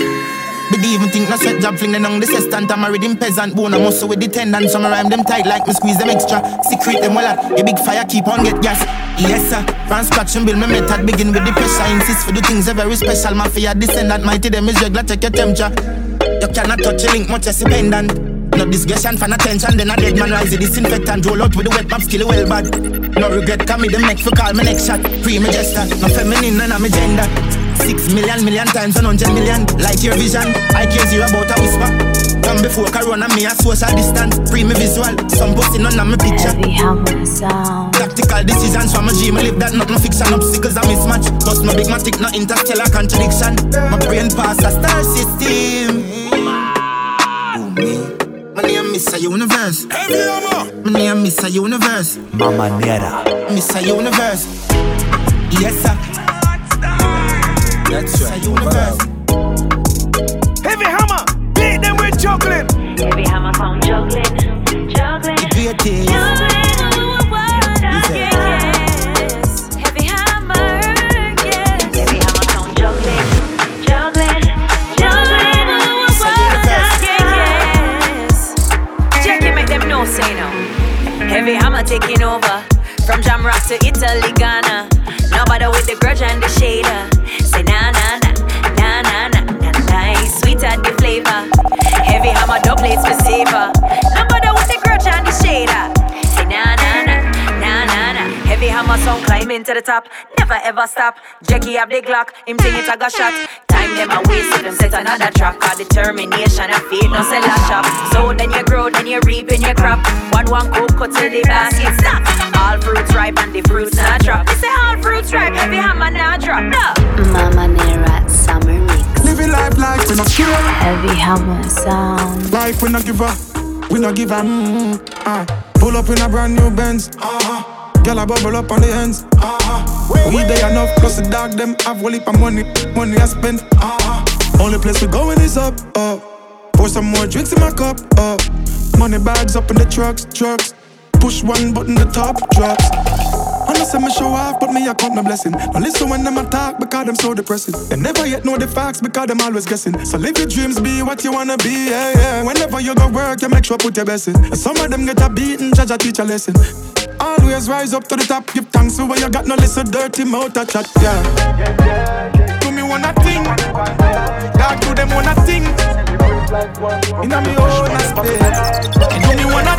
But even think no sweat job fling them on the sestant I'm a rhythm peasant bone a muscle with the tendon Some rhyme them tight like me squeeze them extra Secret them well a big fire keep on get gas Yes sir, from scratch and build my method Begin with the pressure, insist for the things are very special Mafia descendant, mighty them is regular, check your temperature You cannot touch a link much as a pendant no discussion fan attention, then a dead man rise the disinfectant. Roll out with the wet map, skill well bad. No regret, come me the neck for call me next shot. Free me gesture, no feminine, none of me gender. Six million, million times, one hundred million. Like your vision, I care zero about a whisper. Done before Corona, me a social distance. Free me visual, some pussy none of me picture. Heavy sound. Tactical decisions from a dream, I live that not no fiction. Obstacles a mismatch, bust no big matic, no interstellar contradiction. My brain pass a star system My name Mr. Universe. My name Mr. Universe. Mama Nera. Mr. Universe. Yes, sir. That's right. Mr. Universe. Heavy hammer, beat them with juggling. Heavy hammer sound juggling. Juggling. Greatest. Heavy taking over. From Jamrock to Italy, Ghana. Nobody with the grudge and the shader. Say na na na, na na na, na nice. Sweet at the flavor. Heavy hammer double plates for savor. Nobody with the grudge and the shader. Say na na na, na na na. Heavy hammer song climbing to the top. Never ever stop. Jackie have the Glock. Him think it a shot. Time them a waste so them set another trap. Cause determination and faith no sell a shop. So then you grow, then you reap in your crop. One one coke cut till the basket stop. All fruits ripe and the fruits not drop. They say all fruits ripe, heavy hammer not drop. No. Mama Nera summer mix. Living life like we not care. Heavy hammer sound. Life we not give up. We not give up. Mm, uh. Pull up in a brand new Benz. Uh-huh. Girl, I bubble up on the ends. Uh-huh. We they enough, plus the dog them have a heap of money. Money I spend. Uh-huh. Only place we going is up, up. Pour some more drinks in my cup, up. Money bags up in the trucks, trucks. Push one button, the top drops. Say me show off, but me I count my blessing. Now listen when them attack because them so depressing. Them never yet know the facts because them always guessing. So live your dreams, be what you wanna be. Yeah, yeah. Whenever you go work, you make sure put your best in. And some of them get a beating, judge a teach a lesson. Always rise up to the top, give thanks for where you got no listen dirty mouth a chat. Yeah. Do me one a thing, God do them one a thing. Inna me own space. Do me one a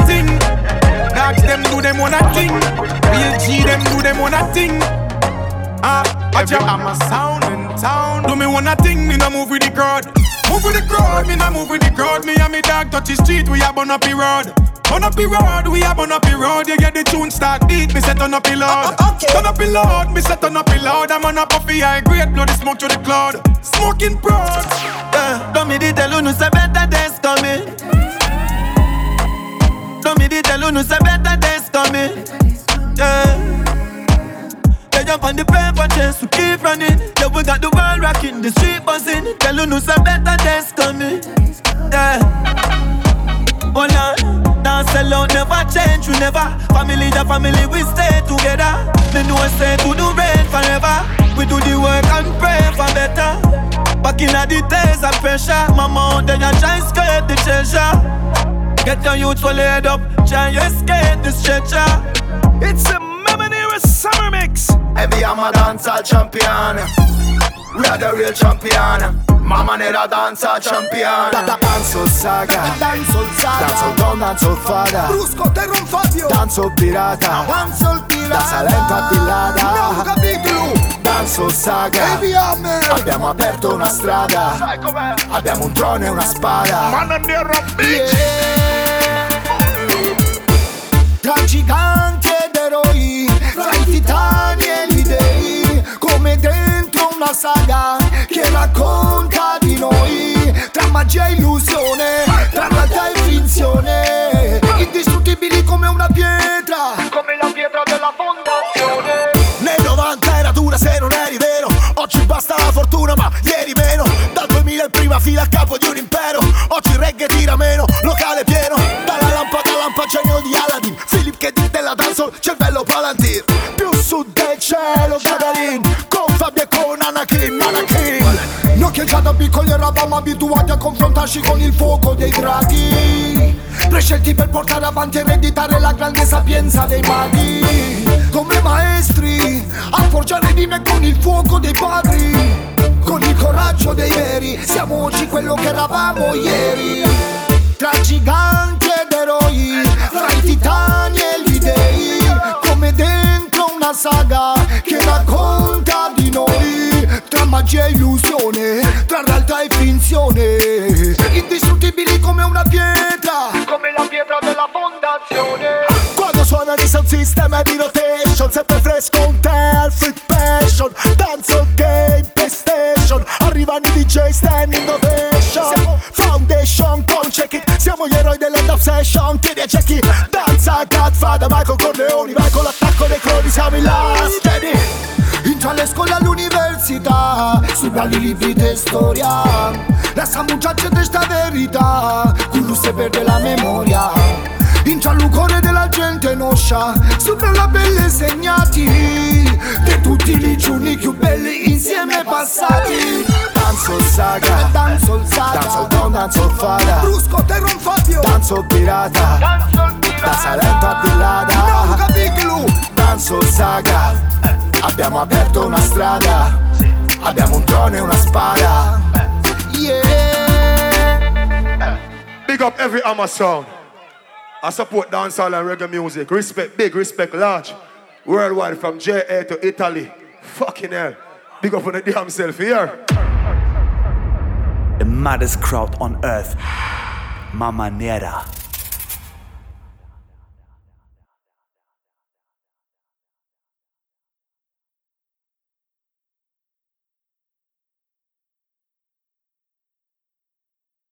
thing. Them do them one a thing. Real G them do them one a thing. Ah, I'm a sound in town. Do me one a thing, me no move with the crowd. Move with the crowd, me no move with the crowd. Me and me dog touch the street, we a burn up the road. Burn up the road, we a burn up the road. You get the tune start beat, me set on up the load. Turn up the load, me set on up the load. I'm on a puffy high grade, blow the smoke to the cloud. Smoking proud. Yeah, don't me tell you no say better days coming. Di tell you no say better days coming. Yeah. They jump on the paper chase, we keep running. Yeah, we got the world rocking, the street buzzing. Tell you no say better days coming. Yeah. Hold on, sell out, never change, we never. Family, the family, we stay together. Me know say to the rain forever. We do the work and pray for better. Back in the days of pressure, mama, then you try skate the treasure. Get your youth full head up, try you escape the stretcher. It's a Mamanera Summer Mix. Heavy Hammer dancehall champion. We are the real champion. Mama Nera danza champion. Da, da, danzo saga. Danzo saga. Danzo don, danzo fada. Brusco, Terron Fabio. Danzo pirata. Danzo pirata. Da Salento a Villada. No capitolo. Danzo saga. Abbiamo aperto una strada. Sai com'è? Abbiamo un trono e una spada. Man Nera bitch. Tra giganti ed eroi, tra i titani una saga che racconta di noi, tra magia e illusione, tra realtà e finzione, indistruttibili come una pietra, come la pietra della fondazione. Nei 90 era dura se non eri vero Oggi basta la fortuna ma ieri meno. Dal 2000 in prima fila a capo di un impero Oggi il reggae tira meno, locale pieno. Dalla lampada lampa genio di Aladdin Philip che della dancehall, cervello palantir. Più su del cielo Gadalin Con Fabio e con Anakin, Anakin Noi che già da piccoli eravamo abituati a confrontarci con il fuoco dei draghi. Prescelti per portare avanti e ereditare la grande sapienza dei maghi. Come maestri, a forgiare rime con il fuoco dei padri. Con il coraggio dei veri, siamo oggi quello che eravamo ieri. Tra giganti ed eroi, tra i titani e gli dei. Come dentro una saga che racconta magia e illusione, tra realtà e finzione. Indistruttibili come una pietra Come la pietra della fondazione. Quando suona di sound system e di rotation Sempre fresco un te, free passion. Dancehall game, PlayStation. Arrivano i DJ standing ovation. Foundation, con check it Siamo gli eroi dell'end obsession Chiedi a Jackie Danza, Godfather, Michael Corleone Vai con l'attacco dei cloni, siamo in last. Steady. Intra le scuole all'università Studiali libri di storia. Lascia muchacha de sta verità Quello se perde la memoria. Intra il cuore della gente noscia Sopra la pelle segnati. Di tutti i giorni più belli insieme passati. Danzo saga Danzo saga Danzo don, danzo fada. Brusco, Terron Fabio Danzo pirata Danzo pirata. Da Salento a Villada No capitolo Danzo saga Abbiamo aperto una strada Abbiamo un trono e una spada Yeah Big up every Hammer sound. I support dancehall and reggae music. Respect, big respect, large. Worldwide from JA to Italy. Fucking hell. Big up on the damn self here. The maddest crowd on earth. Mama Nera.